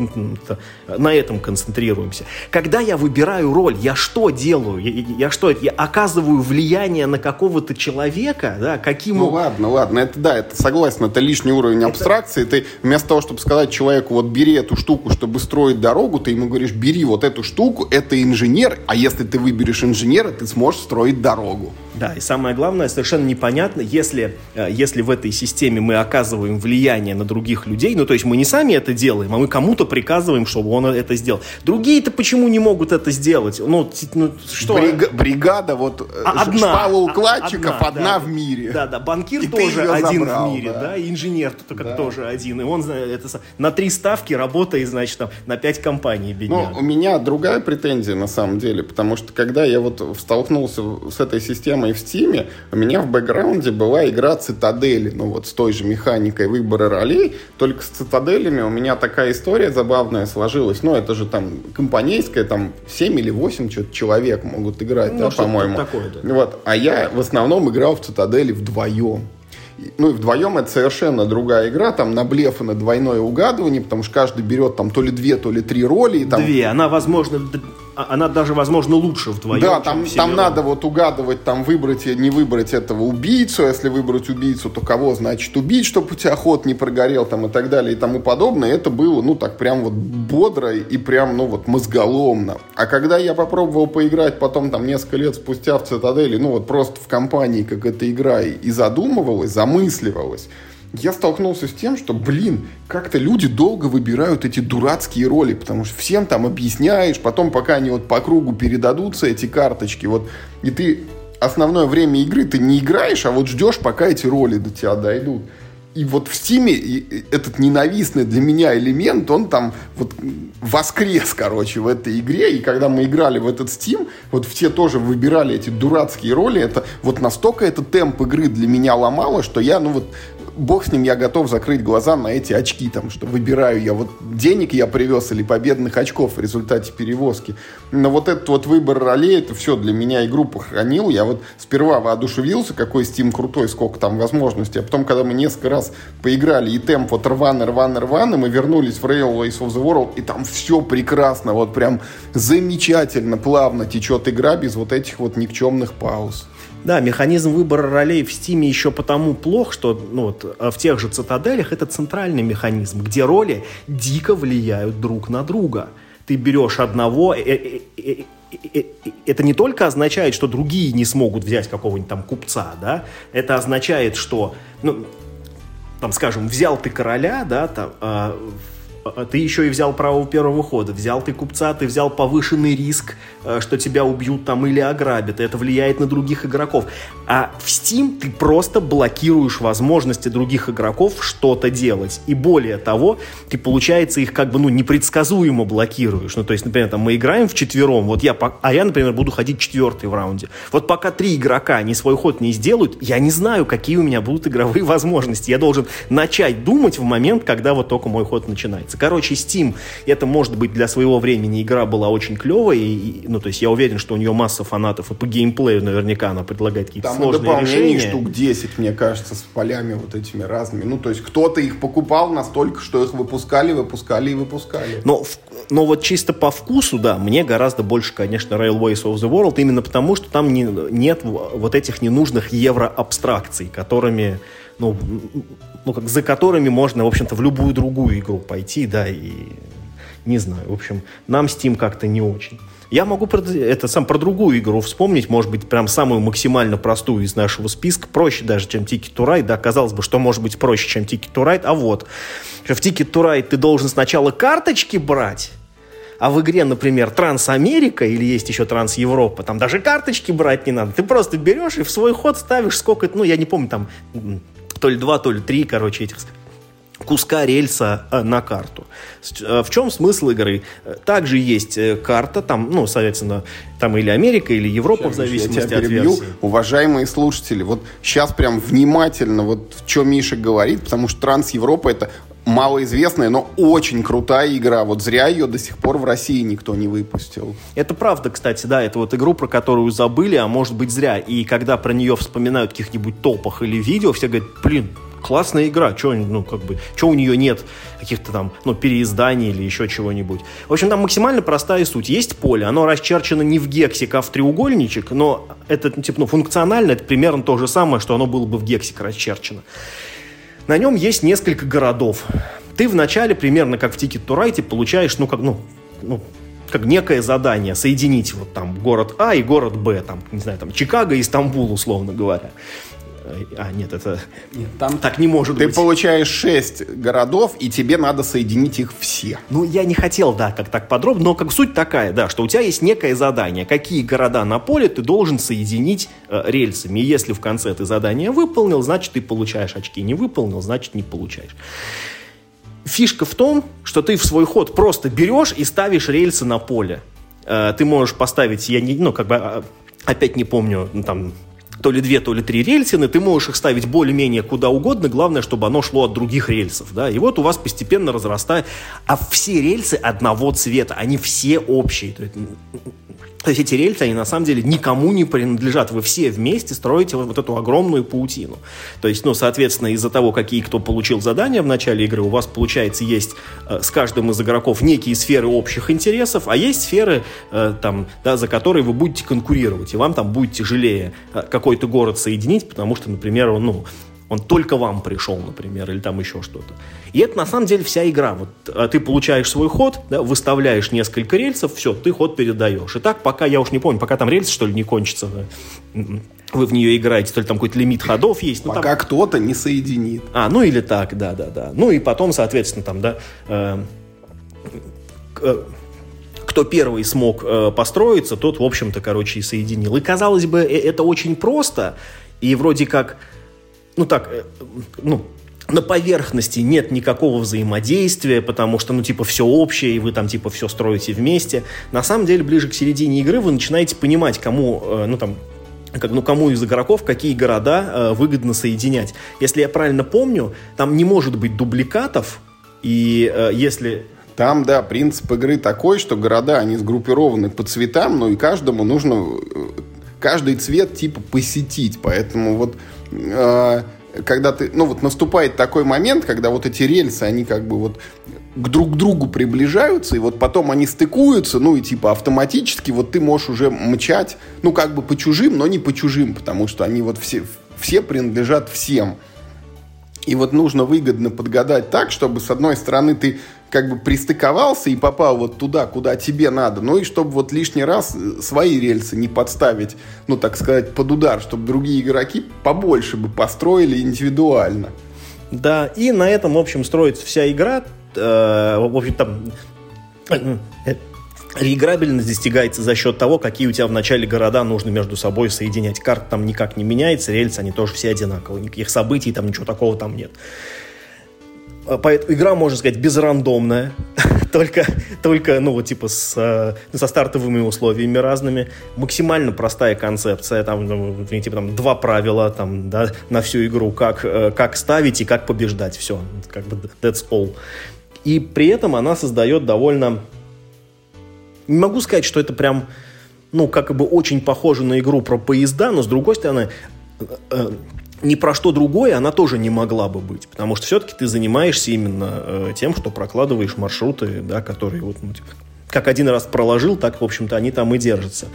на этом концентрируемся. Когда я выбираю роль, я что делаю? Я, я что, я оказываю влияние на какого-то человека, да, каким... Ну ладно, ладно, это да, это согласен, это лишний уровень это... абстракции. Ты вместо того, чтобы сказать человеку, вот бери эту штуку, чтобы строить дорогу, ты ему говоришь, бери вот эту штуку, это инженер, а если ты выберешь инженера, ты сможешь строить дорогу. Да, и самое главное, совершенно непонятно, если, э, если в этой системе мы оказываем влияние на других людей, ну, то есть мы не сами это делаем, а мы кому-то приказываем, чтобы он это сделал. Другие-то почему не могут это сделать? Ну, ну что? Брига- бригада, вот, э, а, одна, штала укладчиков одна, одна да, в мире. Да, да, банкир и тоже один забрал, в мире, да, да и инженер только да. тоже один, и он это, на три ставки работает, значит, там, на пять компаний, бедняк. Ну, у меня другая претензия, на самом деле, потому что, когда я вот столкнулся с этой системой и в Steam, у меня в бэкграунде была игра Цитадели, ну вот с той же механикой выбора ролей, только с Цитаделями у меня такая история забавная сложилась. Ну, это же там компанейская, там 7 или 8 что-то человек могут играть, ну, да, по-моему. Такое, да. Вот. А я в основном играл в Цитадели вдвоем. Ну и вдвоем это совершенно другая игра, там на блеф и на двойное угадывание, потому что каждый берет там то ли две, то ли три роли. И там... Две, она, возможно, она даже, возможно, лучше вдвоем. Да, там, там надо вот угадывать, там выбрать не выбрать этого убийцу. Если выбрать убийцу, то кого, значит, убить, чтобы у тебя ход не прогорел там и так далее и тому подобное. Это было, ну, так прям вот бодро и прям, ну, вот мозголомно. А когда я попробовал поиграть потом там несколько лет спустя в Цитадели, ну, вот просто в компании, как эта игра, и задумывалась, замысливалась, я столкнулся с тем, что, блин, как-то люди долго выбирают эти дурацкие роли, потому что всем там объясняешь, потом пока они вот по кругу передадутся эти карточки, вот, и ты основное время игры ты не играешь, а вот ждешь, пока эти роли до тебя дойдут. И вот в Стиме этот ненавистный для меня элемент, он там вот воскрес, короче, в этой игре. И когда мы играли в этот Steam, вот все тоже выбирали эти дурацкие роли. Это вот настолько это темп игры для меня ломало, что я, ну вот, бог с ним, я готов закрыть глаза на эти очки, там, что выбираю я, вот денег я привез или победных очков в результате перевозки. Но вот этот вот выбор ролей, это все для меня игру похоронил. Я вот сперва воодушевился, какой Steam крутой, сколько там возможностей, а потом, когда мы несколько раз поиграли, и темп вот рваный, рваный, рваный, мы вернулись в Railways of the World, и там все прекрасно, вот прям замечательно, плавно течет игра без вот этих вот никчемных пауз. Да, механизм выбора ролей в Стиме еще потому плох, что ну, вот, в тех же цитаделях это центральный механизм, где роли дико влияют друг на друга. Ты берешь одного, э, э, э, это не только означает, что другие не смогут взять какого-нибудь там купца, да, это означает, что, ну, там, скажем, взял ты короля, да, там, а ты еще и взял право первого хода, взял ты купца, ты взял повышенный риск, э, что тебя убьют там или ограбят, это влияет на других игроков. А в Steam ты просто блокируешь возможности других игроков что-то делать. И более того, ты, получается, их как бы, ну, непредсказуемо блокируешь. Ну, то есть, например, там мы играем в четвером, вот я, а я, например, буду ходить четвертый в раунде. Вот пока три игрока они свой ход не сделают, я не знаю, какие у меня будут игровые возможности. Я должен начать думать в момент, когда вот только мой ход начинается. Короче, Steam, это может быть для своего времени игра была очень клевая, и, и, ну, то есть я уверен, что у нее масса фанатов, и по геймплею наверняка она предлагает какие-то Там сложные решения. штук 10, мне кажется, с полями вот этими разными. Ну, то есть кто-то их покупал настолько, что их выпускали, выпускали и выпускали. Но но вот чисто по вкусу, да, мне гораздо больше, конечно, Railways of the World, именно потому, что там не, нет вот этих ненужных евроабстракций, которыми, ну, ну, как, за которыми можно, в общем-то, в любую другую игру пойти, да, и не знаю, в общем, нам Steam как-то не очень. Я могу про, это сам про другую игру вспомнить, может быть, прям самую максимально простую из нашего списка, проще даже, чем Ticket to Ride, да, казалось бы, что может быть проще, чем Ticket to Ride, а вот, в Ticket to Ride ты должен сначала карточки брать, а в игре, например, Трансамерика или есть еще Транс Европа, там даже карточки брать не надо. Ты просто берешь и в свой ход ставишь сколько, ну, я не помню, там то ли два, то ли три, короче, этих куска рельса э, на карту. Э, в чем смысл игры? Э, также есть карта, там, ну, соответственно, там или Америка, или Европа, сейчас, в зависимости от версии. Уважаемые слушатели, вот сейчас прям внимательно, вот что Миша говорит, потому что Транс Европа это малоизвестная, но очень крутая игра. Вот зря ее до сих пор в России никто не выпустил. Это правда, кстати, да. Это вот игру, про которую забыли, а может быть зря. И когда про нее вспоминают в каких-нибудь топах или видео, все говорят, блин, классная игра, что ну, как бы, что у нее нет каких-то там, ну, переизданий или еще чего-нибудь. В общем, там максимально простая суть. Есть поле, оно расчерчено не в гексик, а в треугольничек, но это, ну, типа, ну, функционально это примерно то же самое, что оно было бы в гексик расчерчено. На нем есть несколько городов. Ты вначале, примерно как в Ticket to Ride, получаешь, ну, как, ну, ну, как некое задание соединить вот там город А и город Б, там, не знаю, там Чикаго и Стамбул, условно говоря. А, нет, это... Нет, там так не может ты быть. Ты получаешь шесть городов, и тебе надо соединить их все. Ну, я не хотел, да, как так подробно, но как суть такая, да, что у тебя есть некое задание. Какие города на поле ты должен соединить э, рельсами. И если в конце ты задание выполнил, значит, ты получаешь очки. Не выполнил, значит, не получаешь. Фишка в том, что ты в свой ход просто берешь и ставишь рельсы на поле. Э, ты можешь поставить, я не, ну, как бы, а, опять не помню, ну, там, то ли две, то ли три рельсины, ты можешь их ставить более-менее куда угодно, главное, чтобы оно шло от других рельсов, да, и вот у вас постепенно разрастает, а все рельсы одного цвета, они все общие, то есть то есть эти рельсы, они на самом деле никому не принадлежат. Вы все вместе строите вот, вот эту огромную паутину. То есть, ну, соответственно, из-за того, какие кто получил задания в начале игры, у вас, получается, есть э, с каждым из игроков некие сферы общих интересов, а есть сферы, э, там, да, за которые вы будете конкурировать, и вам там будет тяжелее э, какой-то город соединить, потому что, например, ну, он только вам пришел, например, или там еще что-то. И это на самом деле вся игра. Вот а ты получаешь свой ход, да, выставляешь несколько рельсов, все, ты ход передаешь. И так, пока, я уж не помню, пока там рельсы, что ли, не кончатся, вы в нее играете, то ли там какой-то лимит ходов есть. Ну, пока там... кто-то не соединит. А, ну или так, да-да-да. Ну и потом, соответственно, там, да, э, э, кто первый смог э, построиться, тот, в общем-то, короче, и соединил. И, казалось бы, э, это очень просто, и вроде как ну так, э, ну, на поверхности нет никакого взаимодействия, потому что, ну, типа, все общее, и вы там, типа, все строите вместе. На самом деле, ближе к середине игры вы начинаете понимать, кому, э, ну, там, как, ну, кому из игроков какие города э, выгодно соединять. Если я правильно помню, там не может быть дубликатов, и э, если... Там, да, принцип игры такой, что города, они сгруппированы по цветам, но и каждому нужно э, каждый цвет, типа, посетить. Поэтому вот когда ты, ну вот наступает такой момент, когда вот эти рельсы, они как бы вот к друг другу приближаются, и вот потом они стыкуются, ну и типа автоматически вот ты можешь уже мчать, ну как бы по чужим, но не по чужим, потому что они вот все, все принадлежат всем. И вот нужно выгодно подгадать так, чтобы с одной стороны ты как бы пристыковался и попал вот туда, куда тебе надо. Ну и чтобы вот лишний раз э, свои рельсы не подставить, ну так сказать, под удар, чтобы другие игроки побольше бы построили индивидуально. Да, и на этом, в общем, строится вся игра. Э, в общем, там э, Реиграбельность достигается за счет того, какие у тебя в начале города нужно между собой соединять. Карта там никак не меняется, рельсы, они тоже все одинаковые. Никаких событий, там ничего такого там нет. А, поэтому игра, можно сказать, безрандомная, только, только, ну, вот, типа, с, э, со стартовыми условиями разными. Максимально простая концепция, там, ну, типа, там, два правила, там, да, на всю игру, как, э, как ставить и как побеждать, все, как бы, that's all. И при этом она создает довольно... Не могу сказать, что это прям, ну, как бы очень похоже на игру про поезда, но, с другой стороны, э, ни про что другое она тоже не могла бы быть, потому что все-таки ты занимаешься именно э, тем, что прокладываешь маршруты, да, которые вот, ну, типа, как один раз проложил, так, в общем-то, они там и держатся.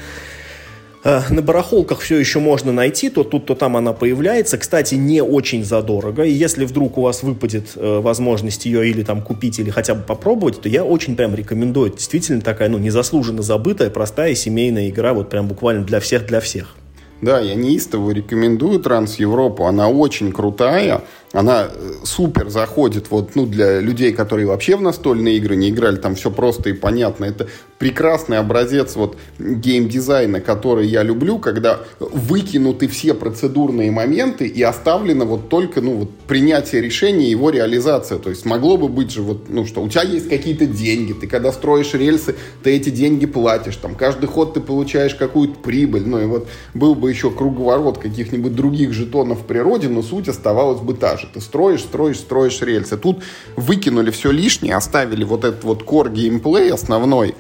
Э, на барахолках все еще можно найти, то тут, то там она появляется. Кстати, не очень задорого. И если вдруг у вас выпадет э, возможность ее или там купить, или хотя бы попробовать, то я очень прям рекомендую. Это действительно такая, ну, незаслуженно забытая, простая семейная игра, вот прям буквально для всех, для всех. Да, я неистово рекомендую Транс Европу. Она очень крутая она э, супер заходит вот, ну, для людей, которые вообще в настольные игры не играли, там все просто и понятно. Это прекрасный образец вот геймдизайна, который я люблю, когда выкинуты все процедурные моменты и оставлено вот только, ну, вот принятие решения и его реализация. То есть могло бы быть же вот, ну, что у тебя есть какие-то деньги, ты когда строишь рельсы, ты эти деньги платишь, там каждый ход ты получаешь какую-то прибыль, ну, и вот был бы еще круговорот каких-нибудь других жетонов в природе, но суть оставалась бы та же же. Ты строишь, строишь, строишь рельсы. Тут выкинули все лишнее, оставили вот этот вот core геймплей основной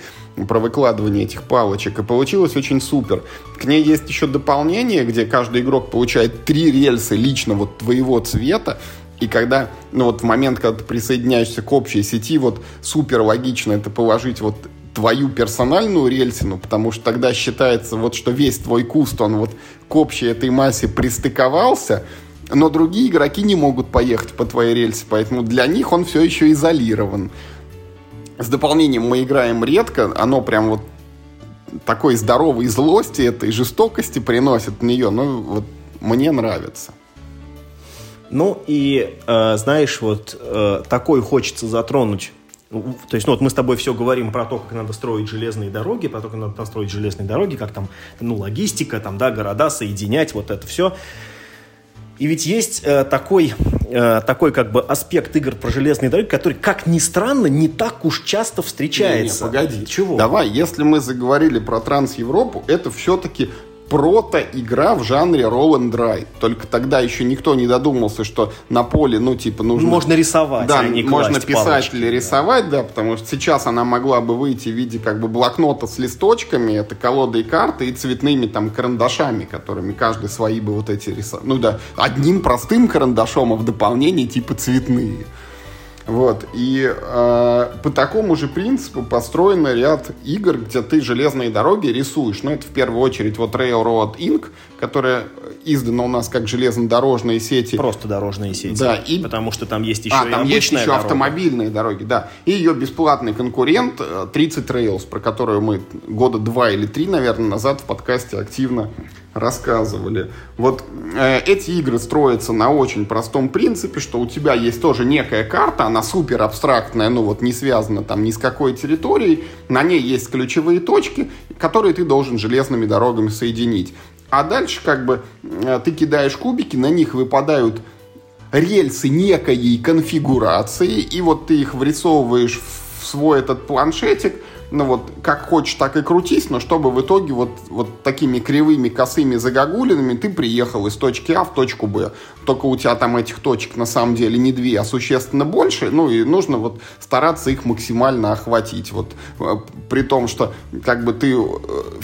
про выкладывание этих палочек, и получилось очень супер. К ней есть еще дополнение, где каждый игрок получает три рельсы лично вот твоего цвета, и когда, ну вот в момент, когда ты присоединяешься к общей сети, вот супер логично это положить вот твою персональную рельсину, потому что тогда считается вот, что весь твой куст, он вот к общей этой массе пристыковался, но другие игроки не могут поехать по твоей рельсе, поэтому для них он все еще изолирован. С дополнением мы играем редко, оно прям вот такой здоровой злости, этой жестокости приносит в нее, ну вот мне нравится. Ну и, э, знаешь, вот э, такой хочется затронуть то есть, ну, вот мы с тобой все говорим про то, как надо строить железные дороги, про то, как надо строить железные дороги, как там, ну, логистика, там, да, города соединять, вот это все. И ведь есть э, такой, э, такой как бы аспект игр про железные дороги, который, как ни странно, не так уж часто встречается. Не, не, погоди. Чего? Давай, если мы заговорили про Транс-Европу, это все-таки прото-игра в жанре roll and ride. Только тогда еще никто не додумался, что на поле, ну, типа, нужно... Можно рисовать, да, а не можно писать палочки, или рисовать, да. да, потому что сейчас она могла бы выйти в виде как бы блокнота с листочками, это колодой карты и цветными там карандашами, которыми каждый свои бы вот эти рисовал. Ну да, одним простым карандашом, а в дополнение типа цветные. Вот. И э, по такому же принципу построен ряд игр, где ты железные дороги рисуешь. Ну, это в первую очередь вот Railroad Inc., которая издана у нас как железнодорожные сети. Просто дорожные сети. Да. И... Потому что там есть еще а, и там есть еще дорога. автомобильные дороги, да. И ее бесплатный конкурент 30 э, Rails, про которую мы года два или три, наверное, назад в подкасте активно рассказывали. Вот э, эти игры строятся на очень простом принципе, что у тебя есть тоже некая карта, она супер абстрактная, ну вот не связана там ни с какой территорией, на ней есть ключевые точки, которые ты должен железными дорогами соединить. А дальше как бы э, ты кидаешь кубики, на них выпадают рельсы некой конфигурации, и вот ты их врисовываешь в свой этот планшетик – ну вот, как хочешь, так и крутись, но чтобы в итоге вот, вот такими кривыми, косыми загогулинами ты приехал из точки А в точку Б. Только у тебя там этих точек на самом деле не две, а существенно больше, ну и нужно вот стараться их максимально охватить. Вот э, при том, что как бы ты э,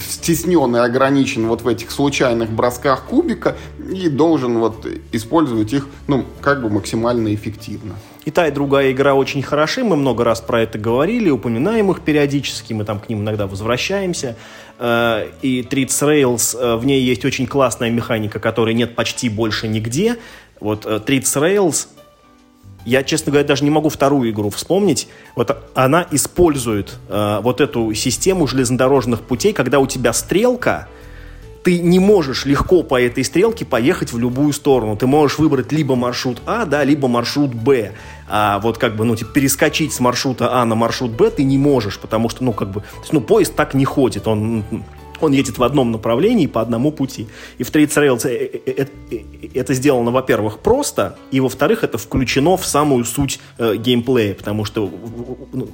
стеснен и ограничен вот в этих случайных бросках кубика и должен вот использовать их, ну, как бы максимально эффективно. И та, и другая игра очень хороши, мы много раз про это говорили, упоминаем их периодически, мы там к ним иногда возвращаемся. Э, и Treats Rails, э, в ней есть очень классная механика, которой нет почти больше нигде. Вот э, Treats Rails, я, честно говоря, даже не могу вторую игру вспомнить. Вот она использует вот эту систему железнодорожных путей, когда у тебя стрелка – ты не можешь легко по этой стрелке поехать в любую сторону. Ты можешь выбрать либо маршрут А, да, либо маршрут Б. А вот как бы, ну, типа, перескочить с маршрута А на маршрут Б ты не можешь, потому что, ну, как бы, ну, поезд так не ходит, он, он едет в одном направлении по одному пути. И в Trades Rails э, э, э, это сделано, во-первых, просто, и, во-вторых, это включено в самую суть э, геймплея, потому что ну,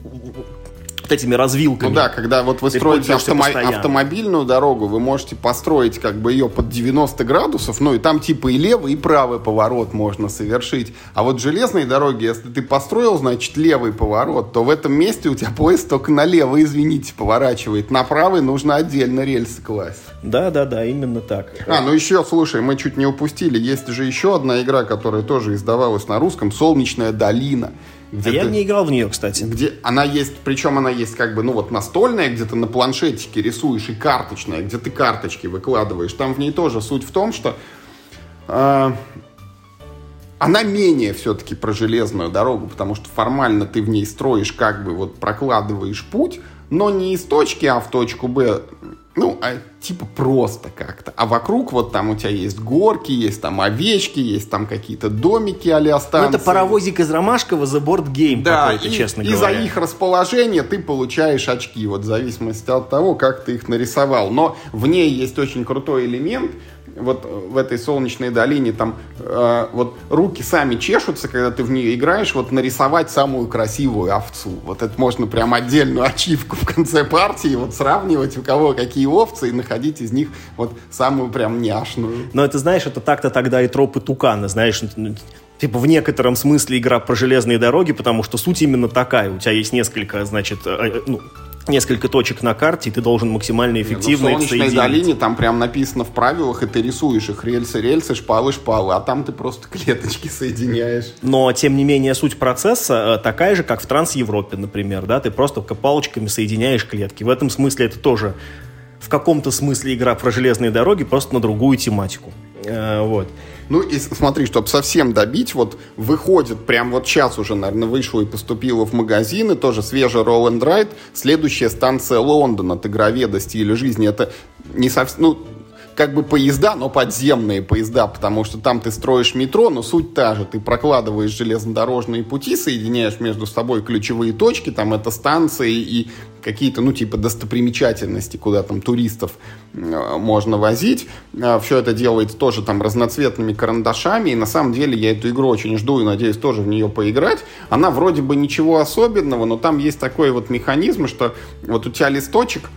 вот этими развилками. Ну да, когда вот вы Ты строите автомо- постоянно. автомобильную дорогу, вы можете построить как бы ее под 90 градусов, ну и там типа и левый, и правый поворот можно совершить. А вот железные дороги, если ты построил, значит, левый поворот, то в этом месте у тебя поезд только налево, извините, поворачивает. На правый нужно отдельно рельсы класть. Да, да, да, именно так. А, ну еще, слушай, мы чуть не упустили. Есть же еще одна игра, которая тоже издавалась на русском, «Солнечная долина». Где А я ты- не играл в нее, кстати. где она есть, причем она есть как бы, ну вот настольная, где ты на планшетике рисуешь, и карточная, где ты карточки выкладываешь. Там в ней тоже суть в том, что э, она менее все-таки про железную дорогу, потому что формально ты в ней строишь, как бы вот прокладываешь путь, но не из точки А в точку Б, ну, а типа просто как-то. А вокруг вот там у тебя есть горки, есть там овечки, есть там какие-то домики а-ля Ну, это паровозик из Ромашкова The Board Game Да, какой-то, и, честно и за говоря. их расположение ты получаешь очки, вот в зависимости от того, как ты их нарисовал. Но в ней есть очень крутой элемент, вот э, в этой солнечной долине там э, вот руки сами чешутся, когда ты в нее играешь, вот нарисовать самую красивую овцу. Вот это можно прям отдельную ачивку в конце партии, вот сравнивать, у кого какие овцы, и находить из них вот самую прям няшную. Но это, знаешь, это так-то тогда и тропы Тукана, знаешь, типа в некотором смысле игра про железные дороги, потому что суть именно такая. У тебя есть несколько, значит, э, э, ну, несколько точек на карте, и ты должен максимально эффективно в их солнечной соединить. долине там прям написано в правилах, и ты рисуешь их рельсы, рельсы, шпалы, шпалы, а там ты просто клеточки соединяешь. Но, тем не менее, суть процесса э, такая же, как в Транс-Европе, например, да, ты просто палочками соединяешь клетки. В этом смысле это тоже в каком-то смысле игра про железные дороги, просто на другую тематику. Э, Вот. Ну и смотри, чтобы совсем добить, вот выходит, прям вот сейчас уже, наверное, вышло и поступило в магазины, тоже свежий Roll and Ride, следующая станция Лондон от игроведа стиля жизни. Это не совсем, ну, как бы поезда, но подземные поезда, потому что там ты строишь метро, но суть та же. Ты прокладываешь железнодорожные пути, соединяешь между собой ключевые точки, там это станции и какие-то, ну, типа достопримечательности, куда там туристов э, можно возить. все это делается тоже там разноцветными карандашами, и на самом деле я эту игру очень жду и надеюсь тоже в нее поиграть. Она вроде бы ничего особенного, но там есть такой вот механизм, что вот у тебя листочек,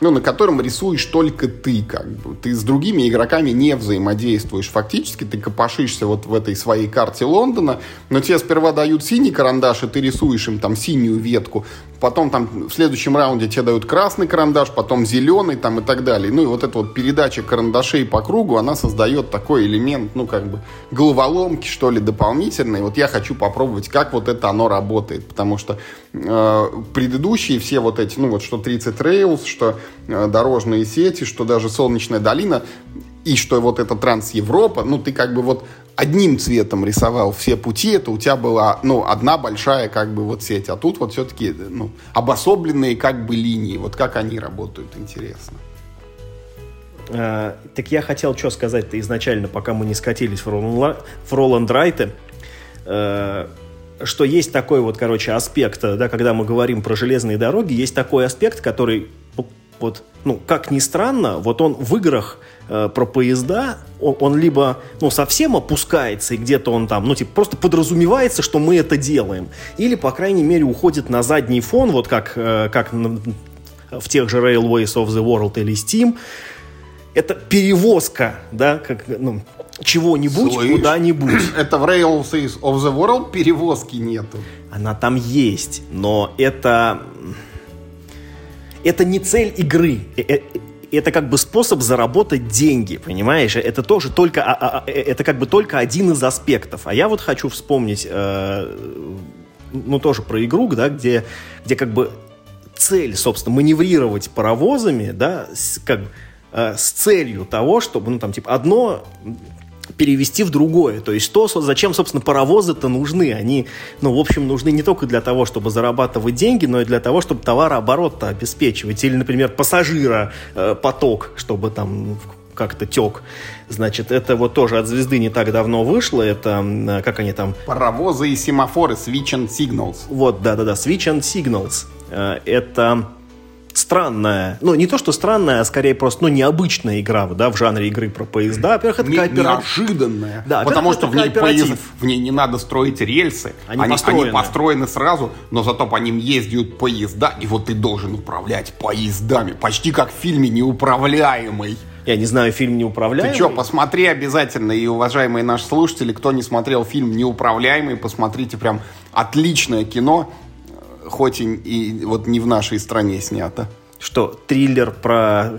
ну, на котором рисуешь только ты, как бы. Ты с другими игроками не взаимодействуешь. Фактически ты копошишься вот в этой своей карте Лондона, но тебе сперва дают синий карандаш, и ты рисуешь им там синюю ветку. Потом там в следующем раунде тебе дают красный карандаш, потом зеленый там и так далее. Ну и вот эта вот передача карандашей по кругу, она создает такой элемент, ну как бы головоломки, что ли, дополнительной. Вот я хочу попробовать, как вот это оно работает, потому что э, предыдущие все вот эти, ну вот что 30 Rails, что дорожные сети, что даже Солнечная долина, и что вот это Транс-Европа, ну ты как бы вот одним цветом рисовал все пути, это у тебя была, ну, одна большая как бы вот сеть, а тут вот все-таки, ну, обособленные как бы линии, вот как они работают, интересно. А, так я хотел что сказать-то изначально, пока мы не скатились в Роланд, в Роланд Райты, э, что есть такой вот, короче, аспект, да, когда мы говорим про железные дороги, есть такой аспект, который, вот, ну, как ни странно, вот он в играх э, про поезда, он, он либо, ну, совсем опускается, и где-то он там, ну, типа, просто подразумевается, что мы это делаем, или, по крайней мере, уходит на задний фон, вот как, э, как в тех же Railways of the World или Steam, это перевозка, да, как, ну, чего-нибудь куда-нибудь. Это в Rails of the World перевозки нету. Она там есть, но это... Это не цель игры. Э, э, Это как бы способ заработать деньги, понимаешь? Это тоже только... а- а- а, Это как бы только один из аспектов. А я вот хочу вспомнить, э, ну, тоже про игру, да, где, где как бы цель, собственно, маневрировать паровозами, да, с, как, с целью того, чтобы, ну, там, типа, одно перевести в другое. То есть то, зачем, собственно, паровозы-то нужны. Они, ну, в общем, нужны не только для того, чтобы зарабатывать деньги, но и для того, чтобы товарооборот-то обеспечивать. Или, например, пассажира э, поток, чтобы там как-то тек. Значит, это вот тоже от звезды не так давно вышло. Это, э, как они там, Паровозы и семафоры, switch and signals. вот, да-да-да, Switch and Signals. Э, Это странная, ну, не то, что странная, а скорее просто, ну, необычная игра, да, в жанре игры про поезда. Во-первых, это не, кооператив. Неожиданная. Да, потому что в ней, поезд, в ней не надо строить рельсы. Они, они, построены. они построены сразу, но зато по ним ездят поезда, и вот ты должен управлять поездами. Почти как в фильме «Неуправляемый». Я не знаю, фильм «Неуправляемый». Ты что, посмотри обязательно. И, уважаемые наши слушатели, кто не смотрел фильм «Неуправляемый», посмотрите, прям отличное кино, хоть и, и вот не в нашей стране снято. Что, триллер про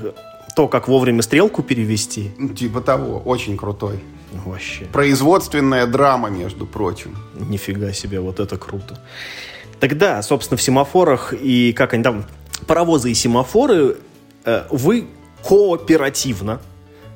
то, как вовремя стрелку перевести? Ну, типа того, очень крутой. Вообще. Производственная драма, между прочим. Нифига себе, вот это круто. Тогда, собственно, в семафорах и как они там, паровозы и семафоры, э, вы кооперативно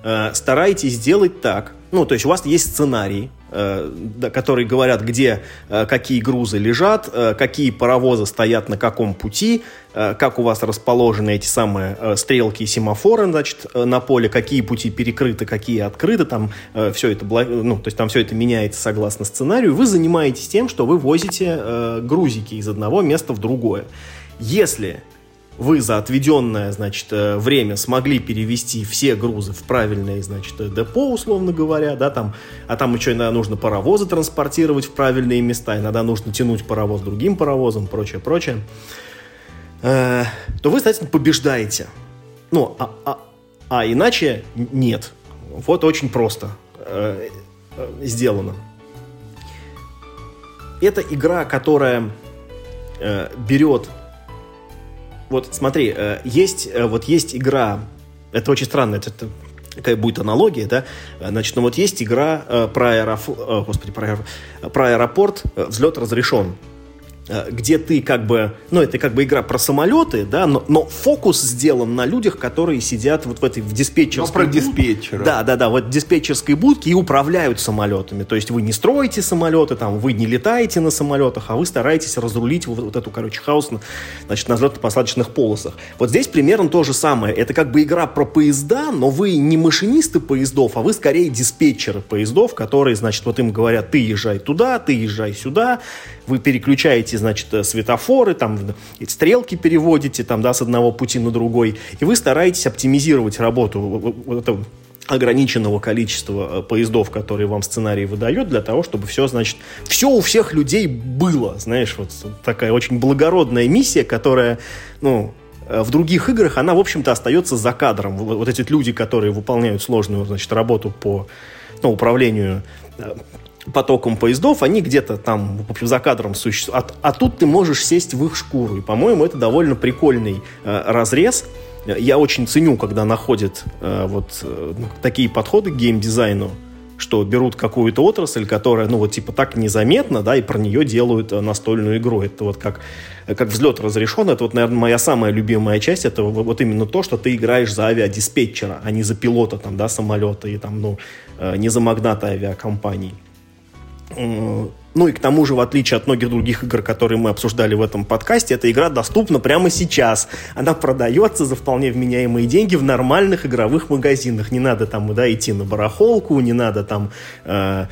э, стараетесь сделать так, ну, то есть у вас есть сценарий, э, которые говорят, где э, какие грузы лежат, э, какие паровозы стоят на каком пути, как у вас расположены эти самые стрелки и семафоры, значит, на поле, какие пути перекрыты, какие открыты, там все это, ну, то есть там все это меняется согласно сценарию. Вы занимаетесь тем, что вы возите грузики из одного места в другое. Если вы за отведенное, значит, э, время смогли перевести все грузы в правильное, значит, э, депо, условно говоря, да, там, а там еще иногда нужно паровозы транспортировать в правильные места, иногда нужно тянуть паровоз другим паровозом, прочее, прочее, э, то вы, соответственно, побеждаете. Ну, а, а, а иначе нет. Вот очень просто сделано. Это игра, которая берет вот смотри, э, есть, э, вот есть игра, это очень странно, это, это какая будет аналогия, да, значит, ну вот есть игра э, про, аэроф... Господи, про, про аэропорт «Взлет разрешен». Э, где ты как бы, ну, это как бы игра про самолеты, да, но, но фокус сделан на людях, которые сидят вот в этой в диспетчерской... Ну, про диспетчера. Да, да, да, вот диспетчерской будке и управляют самолетами. То есть вы не строите самолеты, там, вы не летаете на самолетах, а вы стараетесь разрулить вот, вот эту, короче, хаос, значит, на взлетно-посадочных полосах. Вот здесь примерно то же самое. Это как бы игра про поезда, но вы не машинисты поездов, а вы скорее диспетчеры поездов, которые, значит, вот им говорят, ты езжай туда, ты езжай сюда, вы переключаете, значит, э, светофоры, там, стрелки переводите, там, да, с одного пути на другой, и вы стараетесь оптимизировать работу вот этого ограниченного количества э, поездов, которые вам сценарий выдает, для того, чтобы все, значит, все у всех людей было, знаешь, вот такая очень благородная миссия, которая, ну, э, в других играх она, в общем-то, остается за кадром. Вот эти люди, которые выполняют сложную, значит, работу по ну, управлению потоком поездов, они где-то там, за кадром существуют. А, а тут ты можешь сесть в их шкуру. И, по-моему, это довольно прикольный э, разрез. Я очень ценю, когда находят э, вот э, ну, такие подходы к геймдизайну, что берут какую-то отрасль, которая, ну, вот, типа, так незаметно, да, и про нее делают э, настольную игру. Это вот как, как взлет разрешен. Это вот, наверное, моя самая любимая часть. Это вот именно то, что ты играешь за авиадиспетчера, а не за пилота, там, да, самолета и там, ну, э, не за магната авиакомпаний. Ну и к тому же, в отличие от многих других игр, которые мы обсуждали в этом подкасте, эта игра доступна прямо сейчас. Она продается за вполне вменяемые деньги в нормальных игровых магазинах. Не надо там да, идти на барахолку, не надо там э,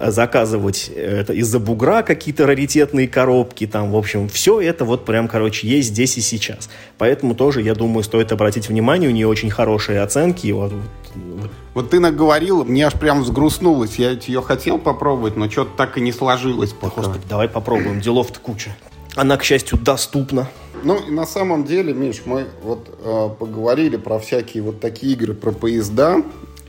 заказывать это из-за бугра какие-то раритетные коробки, там, в общем, все это вот прям, короче, есть здесь и сейчас. Поэтому тоже, я думаю, стоит обратить внимание, у нее очень хорошие оценки. Вот, вот. вот ты наговорил, мне аж прям взгрустнулось. Я ее хотел попробовать, но что-то так и не сложилось пока. Господи, давай попробуем, делов-то куча. Она, к счастью, доступна. Ну, и на самом деле, Миш, мы вот э, поговорили про всякие вот такие игры, про поезда.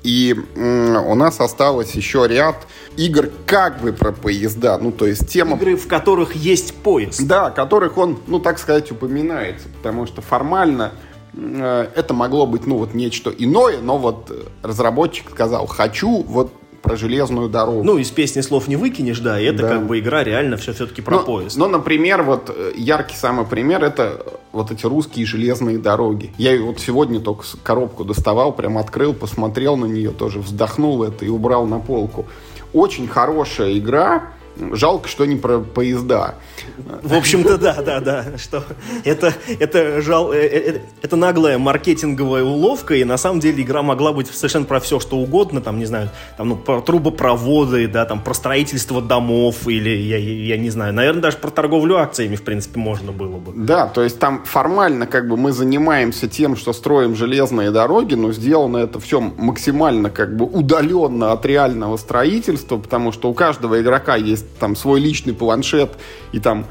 И у нас осталось еще ряд игр как бы про поезда. Ну, то есть тема... Игры, в которых есть поезд. Да, которых он, ну, так сказать, упоминается. Потому что формально э, это могло быть, ну, вот нечто иное, но вот разработчик сказал, хочу вот про железную дорогу. Ну, из песни слов не выкинешь, да, и это да. как бы игра реально все все-таки про но, поезд. Но, например, вот э, яркий самый пример это вот эти русские железные дороги. Я вот сегодня только коробку доставал, прям открыл, посмотрел на нее, тоже вздохнул это и убрал на полку. Очень хорошая игра, Жалко, что не про поезда. В общем-то, да, да, да. Что это, это, жал, это, э, это наглая маркетинговая уловка, и на самом деле игра могла быть совершенно про все, что угодно, там, не знаю, там, ну, про трубопроводы, да, там, про строительство домов, или, я, я не знаю, наверное, даже про торговлю акциями, в принципе, можно было бы. Да, то есть там формально, как бы, мы занимаемся тем, что строим железные дороги, но сделано это все максимально, как бы, удаленно от реального строительства, потому что у каждого игрока есть там свой личный планшет, и там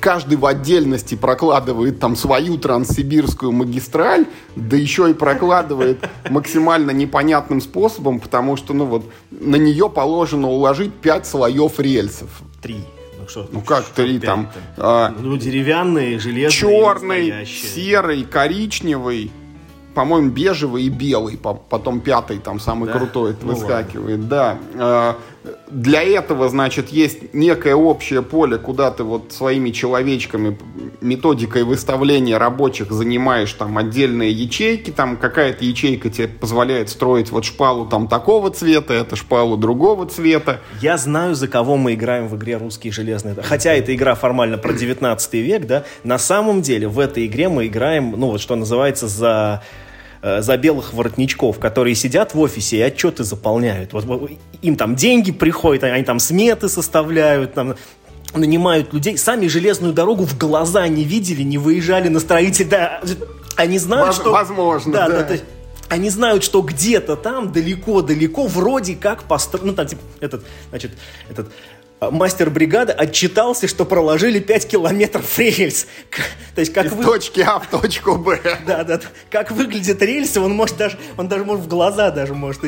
каждый в отдельности прокладывает там свою транссибирскую магистраль, да еще и прокладывает максимально непонятным способом, потому что, ну вот, на нее положено уложить пять слоев рельсов. Три. Ну, что, ну как три там? А, ну, деревянные, железные. Черный, серый, коричневый по-моему, бежевый и белый, потом пятый там самый да? крутой ну, выскакивает, ладно. да. Для этого, значит, есть некое общее поле, куда ты вот своими человечками, методикой выставления рабочих занимаешь там отдельные ячейки, там какая-то ячейка тебе позволяет строить вот шпалу там такого цвета, это шпалу другого цвета. Я знаю, за кого мы играем в игре «Русские железные». Хотя эта игра формально про 19 век, да, на самом деле в этой игре мы играем, ну вот что называется, за Э, за белых воротничков, которые сидят в офисе и отчеты заполняют. Вот, вот им там деньги приходят, они там сметы составляют, там, нанимают людей. Сами железную дорогу в глаза не видели, не выезжали на строитель. Да, они знают, Воз, что... Возможно, да. да. да они знают, что где-то там, далеко-далеко, вроде как построен, ну, там, типа, этот, значит, этот а, мастер бригады отчитался, что проложили 5 километров рельс. То есть как Из вы... точки А в точку Б. Да, да. Как выглядят рельсы, он может даже, он даже может в глаза даже может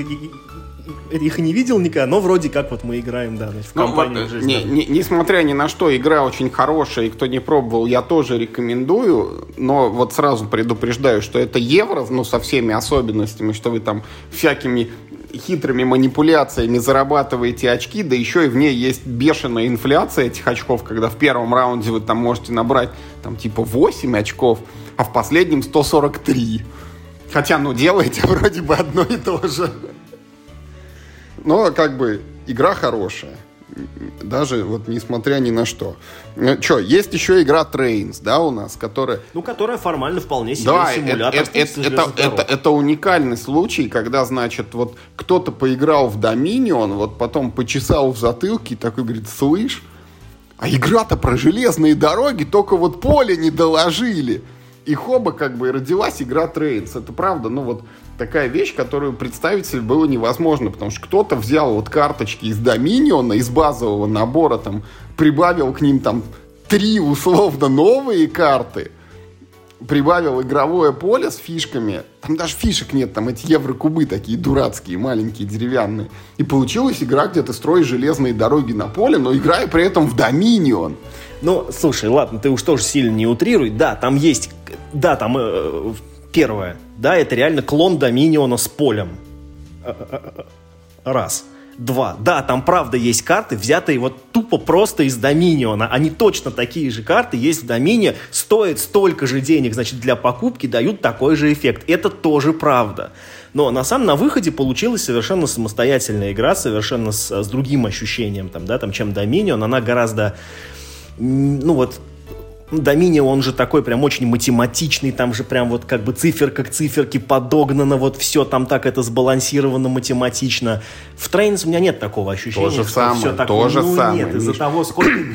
их не видел никогда, но вроде как вот мы играем, да, в компанию ну, вот, не, не, Несмотря ни на что, игра очень хорошая, и кто не пробовал, я тоже рекомендую, но вот сразу предупреждаю, что это евро, ну, со всеми особенностями, что вы там всякими хитрыми манипуляциями зарабатываете очки, да еще и в ней есть бешеная инфляция этих очков, когда в первом раунде вы там можете набрать там типа 8 очков, а в последнем 143. Хотя, ну, делаете вроде бы одно и то же. Но, как бы, игра хорошая даже вот несмотря ни на что. Ну, что, есть еще игра Trains, да, у нас, которая... Ну, которая формально вполне себе да, симулятор. Это, это, это, это, это уникальный случай, когда, значит, вот кто-то поиграл в Dominion, вот потом почесал в затылке и такой говорит, слышь, а игра-то про железные дороги, только вот поле не доложили. И хоба как бы родилась игра Trains. Это правда, ну вот такая вещь, которую представить себе было невозможно, потому что кто-то взял вот карточки из Доминиона, из базового набора, там, прибавил к ним там три условно новые карты, прибавил игровое поле с фишками, там даже фишек нет, там эти еврокубы такие дурацкие, маленькие, деревянные. И получилась игра, где ты строишь железные дороги на поле, но играя при этом в Доминион. Ну, слушай, ладно, ты уж тоже сильно не утрируй. Да, там есть... Да, там э, Первое. Да, это реально клон Доминиона с полем. Раз. Два. Да, там правда есть карты, взятые вот тупо просто из Доминиона. Они точно такие же карты есть в Домине, стоят столько же денег, значит, для покупки дают такой же эффект. Это тоже правда. Но на самом на выходе получилась совершенно самостоятельная игра, совершенно с, с другим ощущением, там, да, там, чем Доминион. Она гораздо, ну вот, Доминион, он же такой прям очень математичный, там же прям вот как бы циферка к циферке подогнано, вот все там так это сбалансировано математично. В Trains у меня нет такого ощущения, то же самое, все такое. То же ну, самое, нет, из-за того, сколько...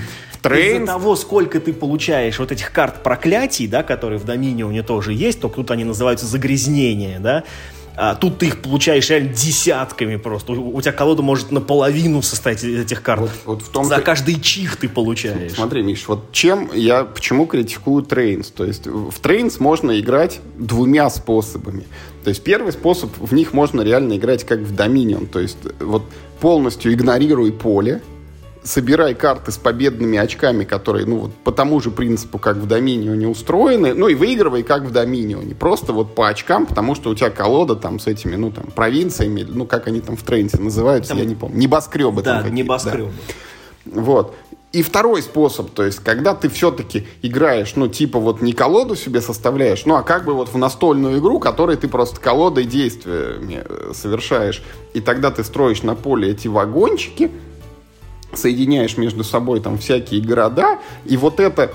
Из-за того, сколько ты получаешь вот этих карт проклятий, да, которые в Доминионе тоже есть, только тут они называются загрязнения, да, а тут ты их получаешь реально десятками просто. У, у тебя колода может наполовину состоять из этих карт. Вот, вот в том За каждый чих ты получаешь. Смотри, Миш, вот чем я, почему критикую Trains? То есть в Trains можно играть двумя способами. То есть первый способ, в них можно реально играть как в Доминион. То есть вот полностью игнорируй поле, собирай карты с победными очками, которые, ну, вот по тому же принципу, как в Доминионе устроены, ну, и выигрывай, как в Доминионе. Просто вот по очкам, потому что у тебя колода там с этими, ну, там, провинциями, ну, как они там в Trains называются, там, я не помню. Небоскребы да, там небоскребы. Да. Вот. И второй способ, то есть, когда ты все-таки играешь, ну, типа вот не колоду себе составляешь, ну, а как бы вот в настольную игру, которой ты просто колодой действиями э, совершаешь. И тогда ты строишь на поле эти вагончики, соединяешь между собой там всякие города, и вот эта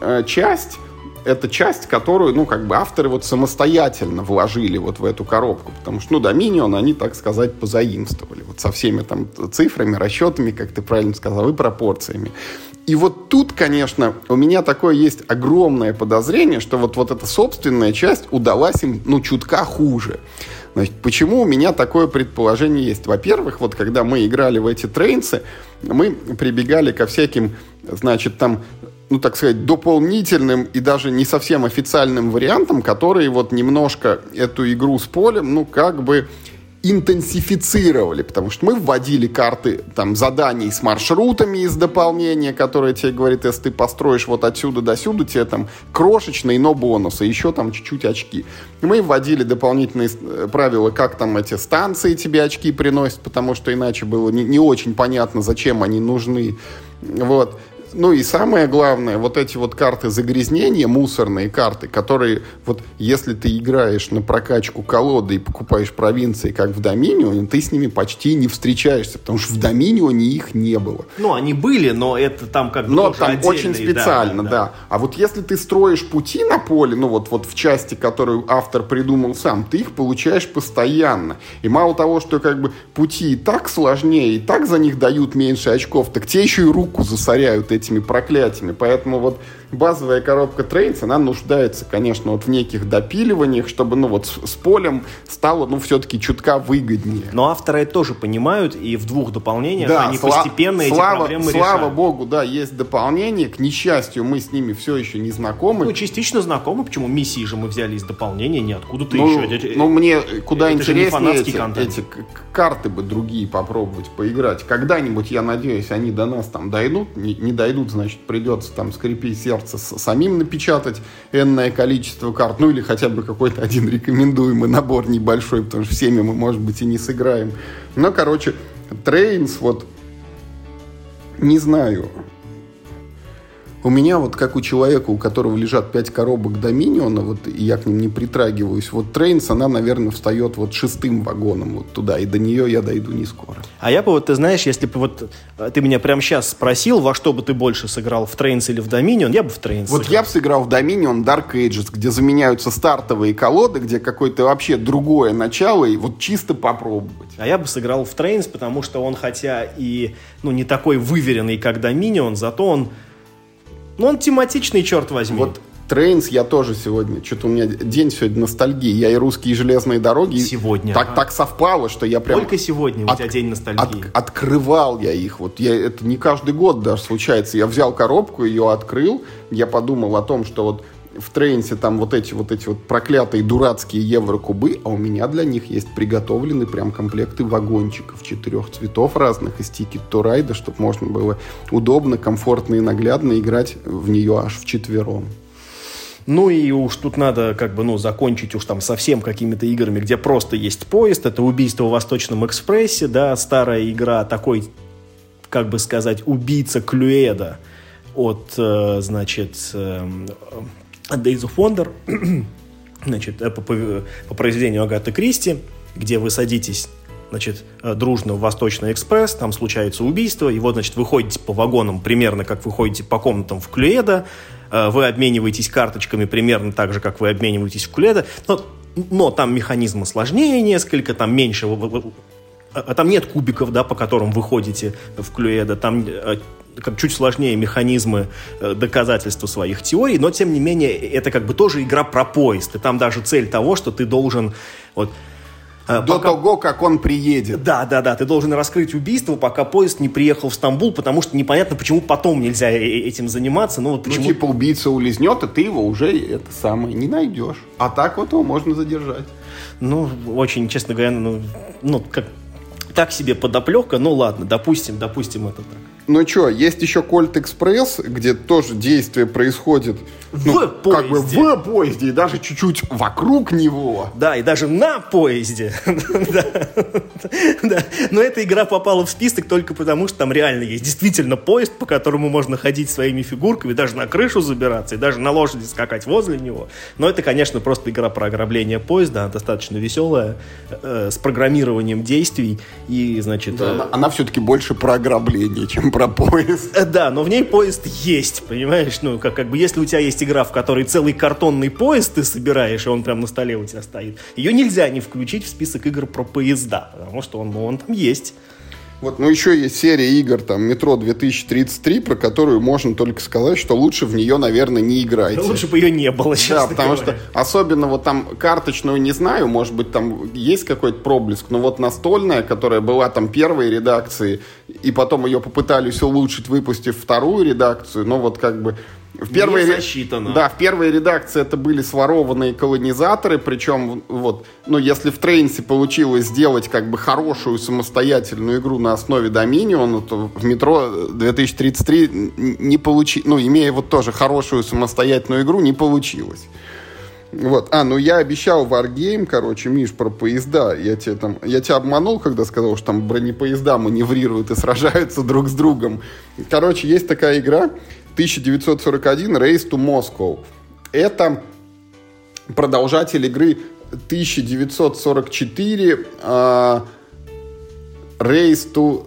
э, часть это часть, которую, ну, как бы авторы вот самостоятельно вложили вот в эту коробку, потому что, ну, Dominion они, так сказать, позаимствовали вот со всеми там цифрами, расчетами, как ты правильно сказал, и пропорциями. И вот тут, конечно, у меня такое есть огромное подозрение, что вот, вот эта собственная часть удалась им, ну, чутка хуже. Значит, почему у меня такое предположение есть? Во-первых, вот когда мы играли в эти трейнсы, мы прибегали ко всяким, значит, там ну, так сказать, дополнительным и даже не совсем официальным вариантом, которые вот немножко эту игру с полем, ну, как бы интенсифицировали, потому что мы вводили карты там заданий с маршрутами из дополнения, которые тебе говорит, если ты построишь вот отсюда до сюда, тебе там крошечные, но бонусы, еще там чуть-чуть очки. Мы вводили дополнительные э, правила, как там эти станции тебе очки приносят, потому что иначе было не, не очень понятно, зачем они нужны. Вот. Ну и самое главное, вот эти вот карты загрязнения, мусорные карты, которые вот если ты играешь на прокачку колоды и покупаешь провинции, как в Доминионе, ты с ними почти не встречаешься, потому что в Доминионе их не было. Ну, они были, но это там как бы Но там очень специально, да, да, да. А вот если ты строишь пути на поле, ну вот, вот в части, которую автор придумал сам, ты их получаешь постоянно. И мало того, что как бы пути и так сложнее, и так за них дают меньше очков, так те еще и руку засоряют этими проклятиями. Поэтому вот базовая коробка Trains, она нуждается, конечно, вот в неких допиливаниях, чтобы, ну, вот с, с полем стало, ну, все-таки чутка выгоднее. Но авторы это тоже понимают, и в двух дополнениях да, они сла- постепенно слава, эти проблемы слава решают. богу, да, есть дополнения. К несчастью, мы с ними все еще не знакомы. Ну, частично знакомы. Почему миссии же мы взяли из дополнения, ниоткуда-то ну, еще. Ну, мне куда это интереснее эти, эти карты бы другие попробовать поиграть. Когда-нибудь, я надеюсь, они до нас там дойдут. Не, не дойдут, значит, придется там скрепя сердце сердца самим напечатать энное количество карт, ну или хотя бы какой-то один рекомендуемый набор небольшой, потому что всеми мы, может быть, и не сыграем. Но, короче, Trains, вот, не знаю, у меня вот как у человека, у которого лежат пять коробок Доминиона, вот и я к ним не притрагиваюсь, вот Trains, она, наверное, встает вот шестым вагоном вот туда, и до нее я дойду не скоро. А я бы вот, ты знаешь, если бы вот э, ты меня прямо сейчас спросил, во что бы ты больше сыграл, в Trains или в Доминион, я бы в Trains Вот сыграл. я бы сыграл в Доминион Dark Ages, где заменяются стартовые колоды, где какое-то вообще другое начало, и вот чисто попробовать. А я бы сыграл в Trains, потому что он хотя и ну, не такой выверенный, как Доминион, зато он ну, он тематичный, черт возьми. Вот Trains я тоже сегодня, что-то у меня день сегодня ностальгии. Я и русские железные дороги. Сегодня. Так, а? так совпало, что я прям... Только сегодня у от, тебя день ностальгии. От, открывал я их. Вот я, это не каждый год даже случается. Я взял коробку, ее открыл. Я подумал о том, что вот в Трейнсе там вот эти вот эти вот проклятые дурацкие еврокубы, а у меня для них есть приготовлены прям комплекты вагончиков четырех цветов разных из Ticket to Ride, чтобы можно было удобно, комфортно и наглядно играть в нее аж в четвером. Ну и уж тут надо как бы, ну, закончить уж там совсем какими-то играми, где просто есть поезд. Это «Убийство в Восточном экспрессе», да, старая игра, такой, как бы сказать, убийца Клюэда от, э, значит, эм, Days of Wonder, значит, э, по, по, по произведению Агаты Кристи, где вы садитесь значит, э, дружно в Восточный экспресс, там случается убийство, и вот, значит, вы ходите по вагонам примерно, как вы ходите по комнатам в Клюэда, э, вы обмениваетесь карточками примерно так же, как вы обмениваетесь в Клюэда, но, но там механизмы сложнее несколько, там меньше там нет кубиков, да, по которым вы ходите в Клюэда, там как чуть сложнее механизмы э, доказательства своих теорий, но тем не менее это как бы тоже игра про поезд. И там даже цель того, что ты должен вот, э, до пока... того, как он приедет. Да, да, да. Ты должен раскрыть убийство, пока поезд не приехал в Стамбул, потому что непонятно, почему потом нельзя э, этим заниматься. Ну, вот почему... ну типа убийца улизнет, а ты его уже это самое не найдешь. А так вот его можно задержать. Ну, очень, честно говоря, ну, ну как так себе подоплека, ну ладно, допустим, допустим это так. Ну что, есть еще Кольт Экспресс, где тоже действие происходит ну, в поезде. как бы в поезде, и даже чуть-чуть вокруг него. Да, и даже на поезде. Но эта игра попала в список только потому, что там реально есть действительно поезд, по которому можно ходить своими фигурками, даже на крышу забираться, и даже на лошади скакать возле него. Но это, конечно, просто игра про ограбление поезда, она достаточно веселая, э, с программированием действий и, значит... Она, она все-таки больше про ограбление, чем про поезд. Да, но в ней поезд есть, понимаешь? Ну, как, как бы, если у тебя есть игра, в которой целый картонный поезд ты собираешь, и он прям на столе у тебя стоит, ее нельзя не включить в список игр про поезда, потому что он, ну, он там есть. Вот, ну еще есть серия игр, там, Метро 2033, про которую можно только сказать, что лучше в нее, наверное, не играйте. Лучше бы ее не было, честно Да, потому говоря. что особенно вот там карточную не знаю, может быть, там есть какой-то проблеск, но вот настольная, которая была там первой редакции, и потом ее попытались улучшить, выпустив вторую редакцию, но вот как бы в первой, не засчитано. Да, в первой редакции это были сворованные колонизаторы, причем, вот, ну, если в Трейнсе получилось сделать как бы хорошую самостоятельную игру на основе Доминиона, то в Метро 2033 не получи, ну, имея вот тоже хорошую самостоятельную игру, не получилось. Вот. А, ну я обещал Wargame, короче, Миш, про поезда. Я тебя там, я тебя обманул, когда сказал, что там бронепоезда маневрируют и сражаются друг с другом. Короче, есть такая игра, 1941 Race to Moscow. Это продолжатель игры 1944 uh, а, Race to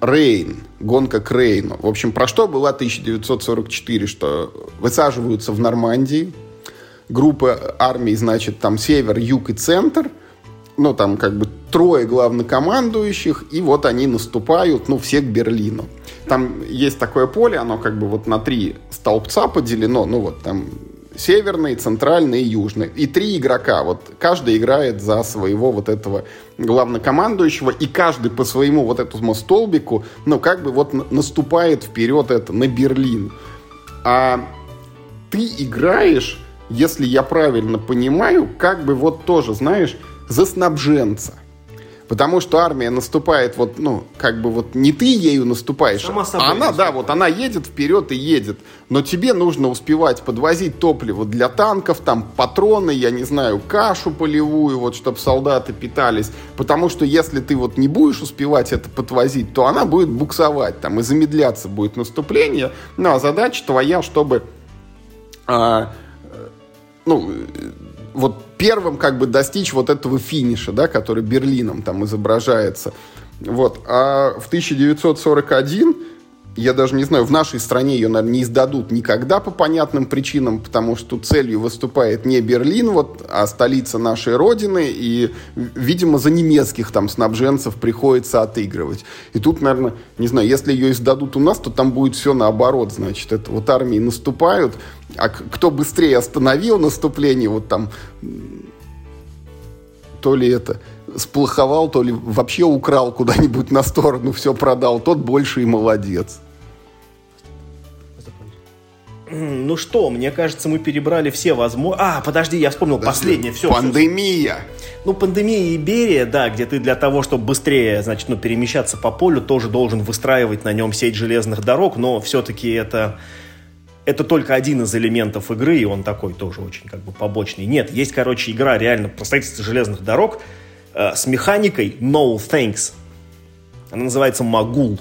Rain, гонка к Рейну. В общем, про что была 1944? Что высаживаются в Нормандии, группы армий, значит, там север, юг и центр, ну, там как бы трое главнокомандующих, и вот они наступают, ну, все к Берлину. Там есть такое поле, оно как бы вот на три столбца поделено, ну вот там северный, центральный и южный. И три игрока. Вот каждый играет за своего вот этого главнокомандующего, и каждый по своему вот этому столбику, ну, как бы вот наступает вперед это на Берлин. А ты играешь, если я правильно понимаю, как бы вот тоже, знаешь, за снабженца. Потому что армия наступает вот, ну, как бы вот не ты ею наступаешь, Сама собой а она, наступает. да, вот она едет вперед и едет. Но тебе нужно успевать подвозить топливо для танков, там патроны, я не знаю, кашу полевую, вот, чтобы солдаты питались. Потому что если ты вот не будешь успевать это подвозить, то она будет буксовать, там, и замедляться будет наступление. Ну, а задача твоя, чтобы а, э, ну, вот первым как бы достичь вот этого финиша, да, который Берлином там изображается. Вот. А в 1941 я даже не знаю, в нашей стране ее, наверное, не издадут никогда по понятным причинам, потому что целью выступает не Берлин, вот, а столица нашей Родины, и, видимо, за немецких там снабженцев приходится отыгрывать. И тут, наверное, не знаю, если ее издадут у нас, то там будет все наоборот, значит, это вот армии наступают, а кто быстрее остановил наступление, вот там, то ли это сплоховал, то ли вообще украл куда-нибудь на сторону, все продал, тот больше и молодец. Ну что, мне кажется, мы перебрали все возможные... А, подожди, я вспомнил подожди. последнее. Все, Пандемия. Все. Ну, пандемия Иберия, да, где ты для того, чтобы быстрее, значит, ну, перемещаться по полю, тоже должен выстраивать на нем сеть железных дорог, но все-таки это это только один из элементов игры, и он такой тоже очень как бы побочный. Нет, есть, короче, игра реально про строительство железных дорог, э, с механикой No Thanks. Она называется Магул.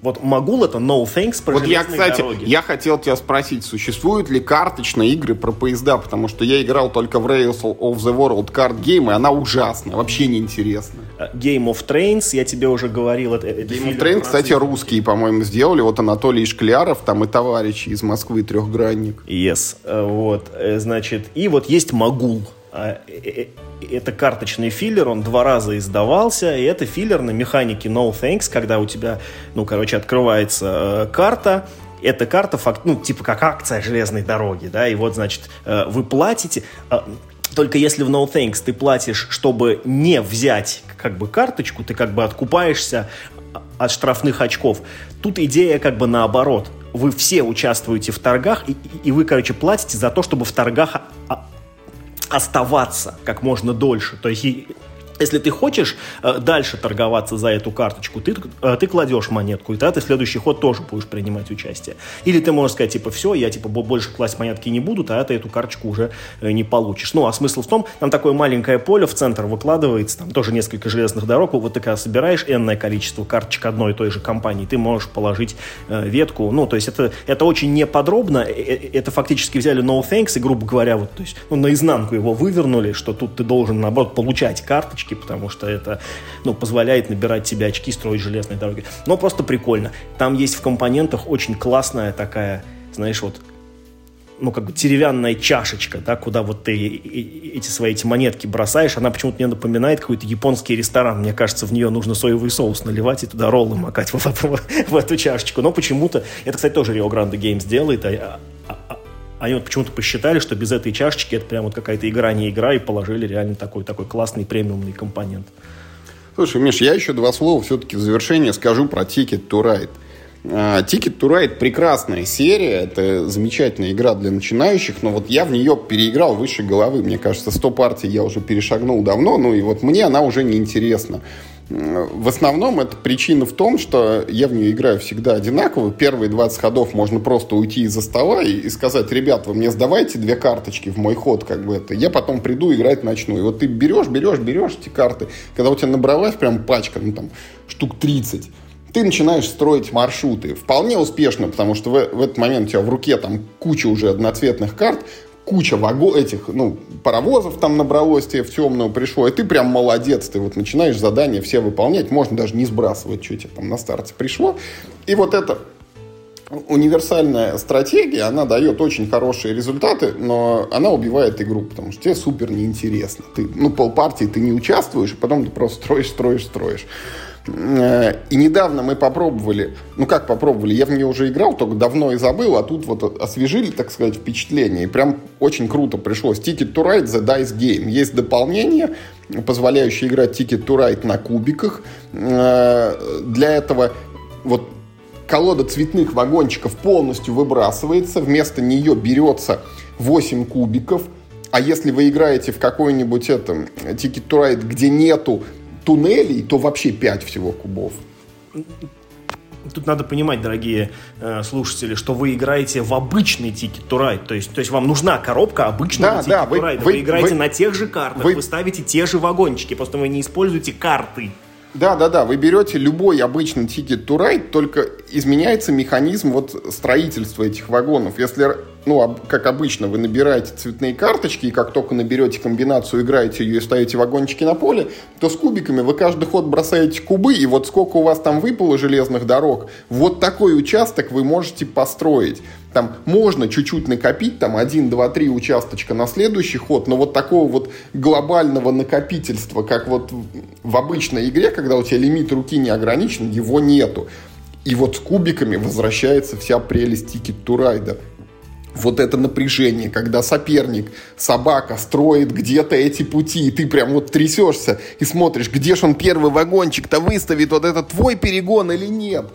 Вот Магул это No Thanks про Вот я, кстати, дороги. я хотел тебя спросить, существуют ли карточные игры про поезда? Потому что я играл только в Rails of the World Card Game, и она ужасная, вообще неинтересная. Э, Game of Trains, я тебе уже говорил. Это, это Game of Trains, кстати, русские, по-моему, сделали. Вот Анатолий Шкляров, там и товарищи из Москвы, трехгранник. Yes, э, вот, значит, и вот есть Магул. А, э, э, это карточный филлер, он два раза издавался, и это филлер на механике No Thanks, когда у тебя, ну, короче, открывается э, карта, эта карта, факт, ну, типа как акция железной дороги, да, и вот, значит, вы платите, э, только если в No Thanks ты платишь, чтобы не взять как бы карточку, ты как бы откупаешься от штрафных очков. Тут идея как бы наоборот. Вы все участвуете в торгах, и, и вы, короче, платите за то, чтобы в торгах оставаться как можно дольше. То есть если ты хочешь э, дальше торговаться за эту карточку, ты, э, ты кладешь монетку, и тогда ты следующий ход тоже будешь принимать участие. Или ты можешь сказать, типа, все, я типа больше класть монетки не буду, тогда ты эту карточку уже э, не получишь. Ну, а смысл в том, там такое маленькое поле в центр выкладывается, там тоже несколько железных дорог, вот ты когда собираешь энное количество карточек одной и той же компании, ты можешь положить ветку, ну, то есть это, это очень неподробно, это фактически взяли No Thanks и, грубо говоря, вот, то есть, ну, наизнанку его вывернули, что тут ты должен, наоборот, получать карточки, карточки, потому что это ну, позволяет набирать себе очки, строить железные дороги. Но просто прикольно. Там есть в компонентах очень классная такая, знаешь, вот ну, как бы деревянная чашечка, да, куда вот ты эти свои эти монетки бросаешь, она почему-то мне напоминает какой-то японский ресторан. Мне кажется, в нее нужно соевый соус наливать и туда роллы макать в, в, в эту чашечку. Но почему-то, это, кстати, тоже Rio Grande Games делает, а, а, они вот почему-то посчитали, что без этой чашечки это прям вот какая-то игра не игра, и положили реально такой, такой классный премиумный компонент. Слушай, Миш, я еще два слова все-таки в завершение скажу про Ticket to Ride. А, Ticket to Ride прекрасная серия, это замечательная игра для начинающих, но вот я в нее переиграл выше головы. Мне кажется, 100 партий я уже перешагнул давно, ну и вот мне она уже не интересна. В основном это причина в том, что я в нее играю всегда одинаково. Первые 20 ходов можно просто уйти из-за стола и, и сказать, ребят, вы мне сдавайте две карточки в мой ход, как бы это. Я потом приду играть начну. И вот ты берешь, берешь, берешь эти карты. Когда у тебя набралась прям пачка, ну там штук 30, ты начинаешь строить маршруты. Вполне успешно, потому что в, в этот момент у тебя в руке там куча уже одноцветных карт, куча вагон, этих, ну, паровозов там набралось тебе в темную пришло, и ты прям молодец, ты вот начинаешь задания все выполнять, можно даже не сбрасывать, что тебе там на старте пришло. И вот эта универсальная стратегия, она дает очень хорошие результаты, но она убивает игру, потому что тебе супер неинтересно. Ты, ну, полпартии ты не участвуешь, и потом ты просто строишь, строишь, строишь. Э, и недавно мы попробовали, ну как попробовали, я в нее уже играл, только давно и забыл, а тут вот освежили, так сказать, впечатление. И прям очень круто пришлось. Ticket to Ride The Dice Game. Есть дополнение, позволяющее играть Ticket to Ride на кубиках. Э, для этого вот колода цветных вагончиков полностью выбрасывается, вместо нее берется 8 кубиков, а если вы играете в какой-нибудь этом Ticket to Ride, где нету туннелей, то вообще 5 всего кубов. Тут надо понимать, дорогие э, слушатели, что вы играете в обычный to Ride. То есть, то есть вам нужна коробка обычного да, Ticket да, to Ride. Вы, вы играете вы, на тех же картах, вы, вы ставите те же вагончики, просто вы не используете карты. Да, да, да. Вы берете любой обычный to Ride, только изменяется механизм вот строительства этих вагонов. Если ну, как обычно, вы набираете цветные карточки, и как только наберете комбинацию, играете ее и ставите вагончики на поле, то с кубиками вы каждый ход бросаете кубы, и вот сколько у вас там выпало железных дорог, вот такой участок вы можете построить. Там можно чуть-чуть накопить, там 1, 2, 3 участочка на следующий ход, но вот такого вот глобального накопительства, как вот в обычной игре, когда у тебя лимит руки не ограничен, его нету. И вот с кубиками возвращается вся прелесть Ticket to Ride вот это напряжение, когда соперник, собака строит где-то эти пути, и ты прям вот трясешься и смотришь, где же он первый вагончик-то выставит, вот это твой перегон или нет.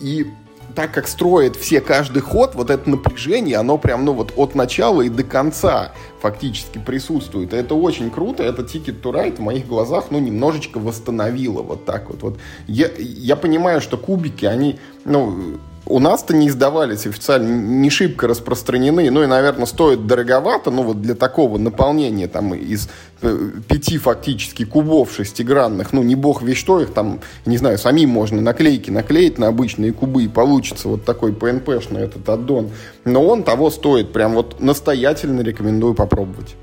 И так как строит все каждый ход, вот это напряжение, оно прям, ну вот от начала и до конца фактически присутствует. Это очень круто, это Ticket to Ride в моих глазах, ну, немножечко восстановило вот так вот. вот. Я, я понимаю, что кубики, они, ну, у нас-то не издавались официально, не шибко распространены, ну и, наверное, стоит дороговато, ну вот для такого наполнения там из э, пяти фактически кубов шестигранных, ну не бог весь что, их там, не знаю, самим можно наклейки наклеить на обычные кубы и получится вот такой PNP-шный этот аддон, но он того стоит, прям вот настоятельно рекомендую попробовать.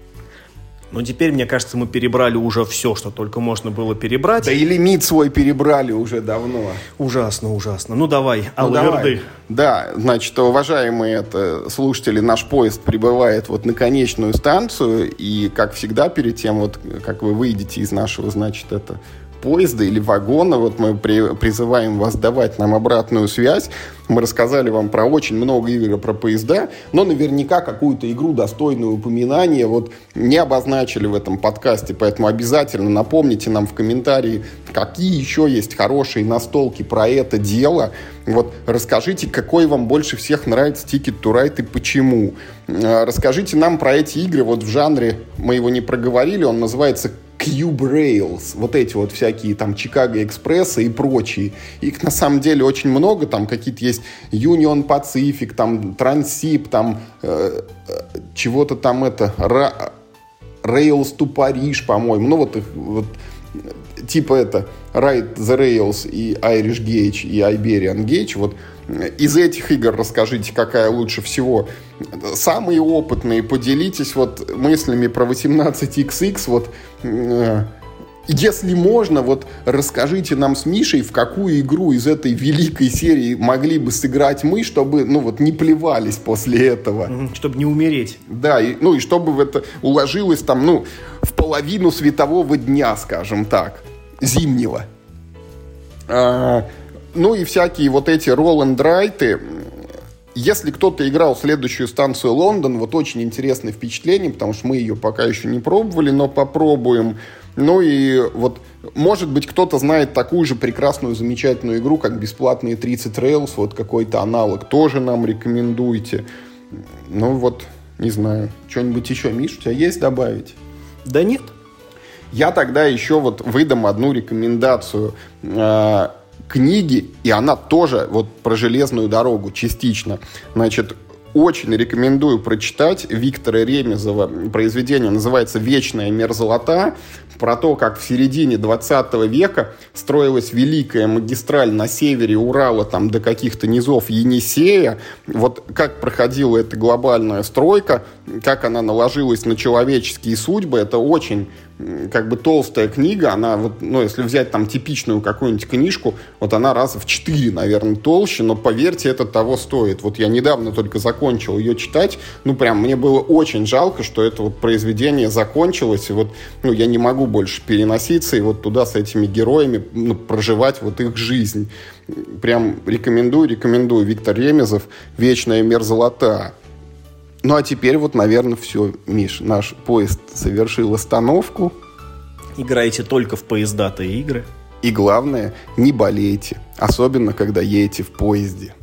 Но теперь, мне кажется, мы перебрали уже все, что только можно было перебрать. Да и лимит свой перебрали уже давно. Ужасно, ужасно. Ну давай, ну. Да, значит, уважаемые это, слушатели, наш поезд прибывает вот на конечную станцию, и, как всегда, перед тем, вот, как вы выйдете из нашего, значит, это поезда или вагона. Вот мы при, призываем вас давать нам обратную связь. Мы рассказали вам про очень много игр про поезда, но наверняка какую-то игру достойную упоминания вот не обозначили в этом подкасте, поэтому обязательно напомните нам в комментарии, какие еще есть хорошие настолки про это дело. Вот расскажите, какой вам больше всех нравится Ticket to Ride и почему. Расскажите нам про эти игры вот в жанре, мы его не проговорили, он называется Cube Rails, вот эти вот всякие там Чикаго Экспрессы и прочие. Их на самом деле очень много, там какие-то есть Union Pacific, там Transip, там э, э, чего-то там это, Ra Rails to Paris, по-моему, ну вот, вот типа это Ride the Rails и Irish Gauge и Iberian Gauge, вот из этих игр расскажите, какая лучше всего. Самые опытные, поделитесь вот мыслями про 18XX, вот э, если можно, вот расскажите нам с Мишей, в какую игру из этой великой серии могли бы сыграть мы, чтобы, ну вот, не плевались после этого. Чтобы не умереть. Да, и, ну и чтобы это уложилось там, ну, в половину светового дня, скажем так, зимнего. А, ну и всякие вот эти ролл-н-драйты, если кто-то играл следующую станцию Лондон, вот очень интересное впечатление, потому что мы ее пока еще не пробовали, но попробуем. Ну и вот, может быть, кто-то знает такую же прекрасную, замечательную игру, как бесплатные 30 Rails, вот какой-то аналог, тоже нам рекомендуйте. Ну вот, не знаю, что-нибудь еще, Миш, у тебя есть добавить? Да нет. Я тогда еще вот выдам одну рекомендацию э, книги, и она тоже вот про железную дорогу частично. Значит, очень рекомендую прочитать Виктора Ремезова. Произведение называется «Вечная мерзлота» про то, как в середине 20 века строилась великая магистраль на севере Урала там до каких-то низов Енисея. Вот как проходила эта глобальная стройка, как она наложилась на человеческие судьбы, это очень как бы толстая книга, она вот, ну, если взять там типичную какую-нибудь книжку, вот она раза в четыре, наверное, толще, но поверьте, это того стоит. Вот я недавно только закончил ее читать, ну, прям мне было очень жалко, что это вот произведение закончилось, и вот, ну, я не могу больше переноситься и вот туда с этими героями ну, проживать вот их жизнь. Прям рекомендую, рекомендую. Виктор Ремезов «Вечная мерзлота». Ну а теперь вот, наверное, все, Миш, наш поезд совершил остановку. Играете только в поездатые игры. И главное, не болейте, особенно когда едете в поезде.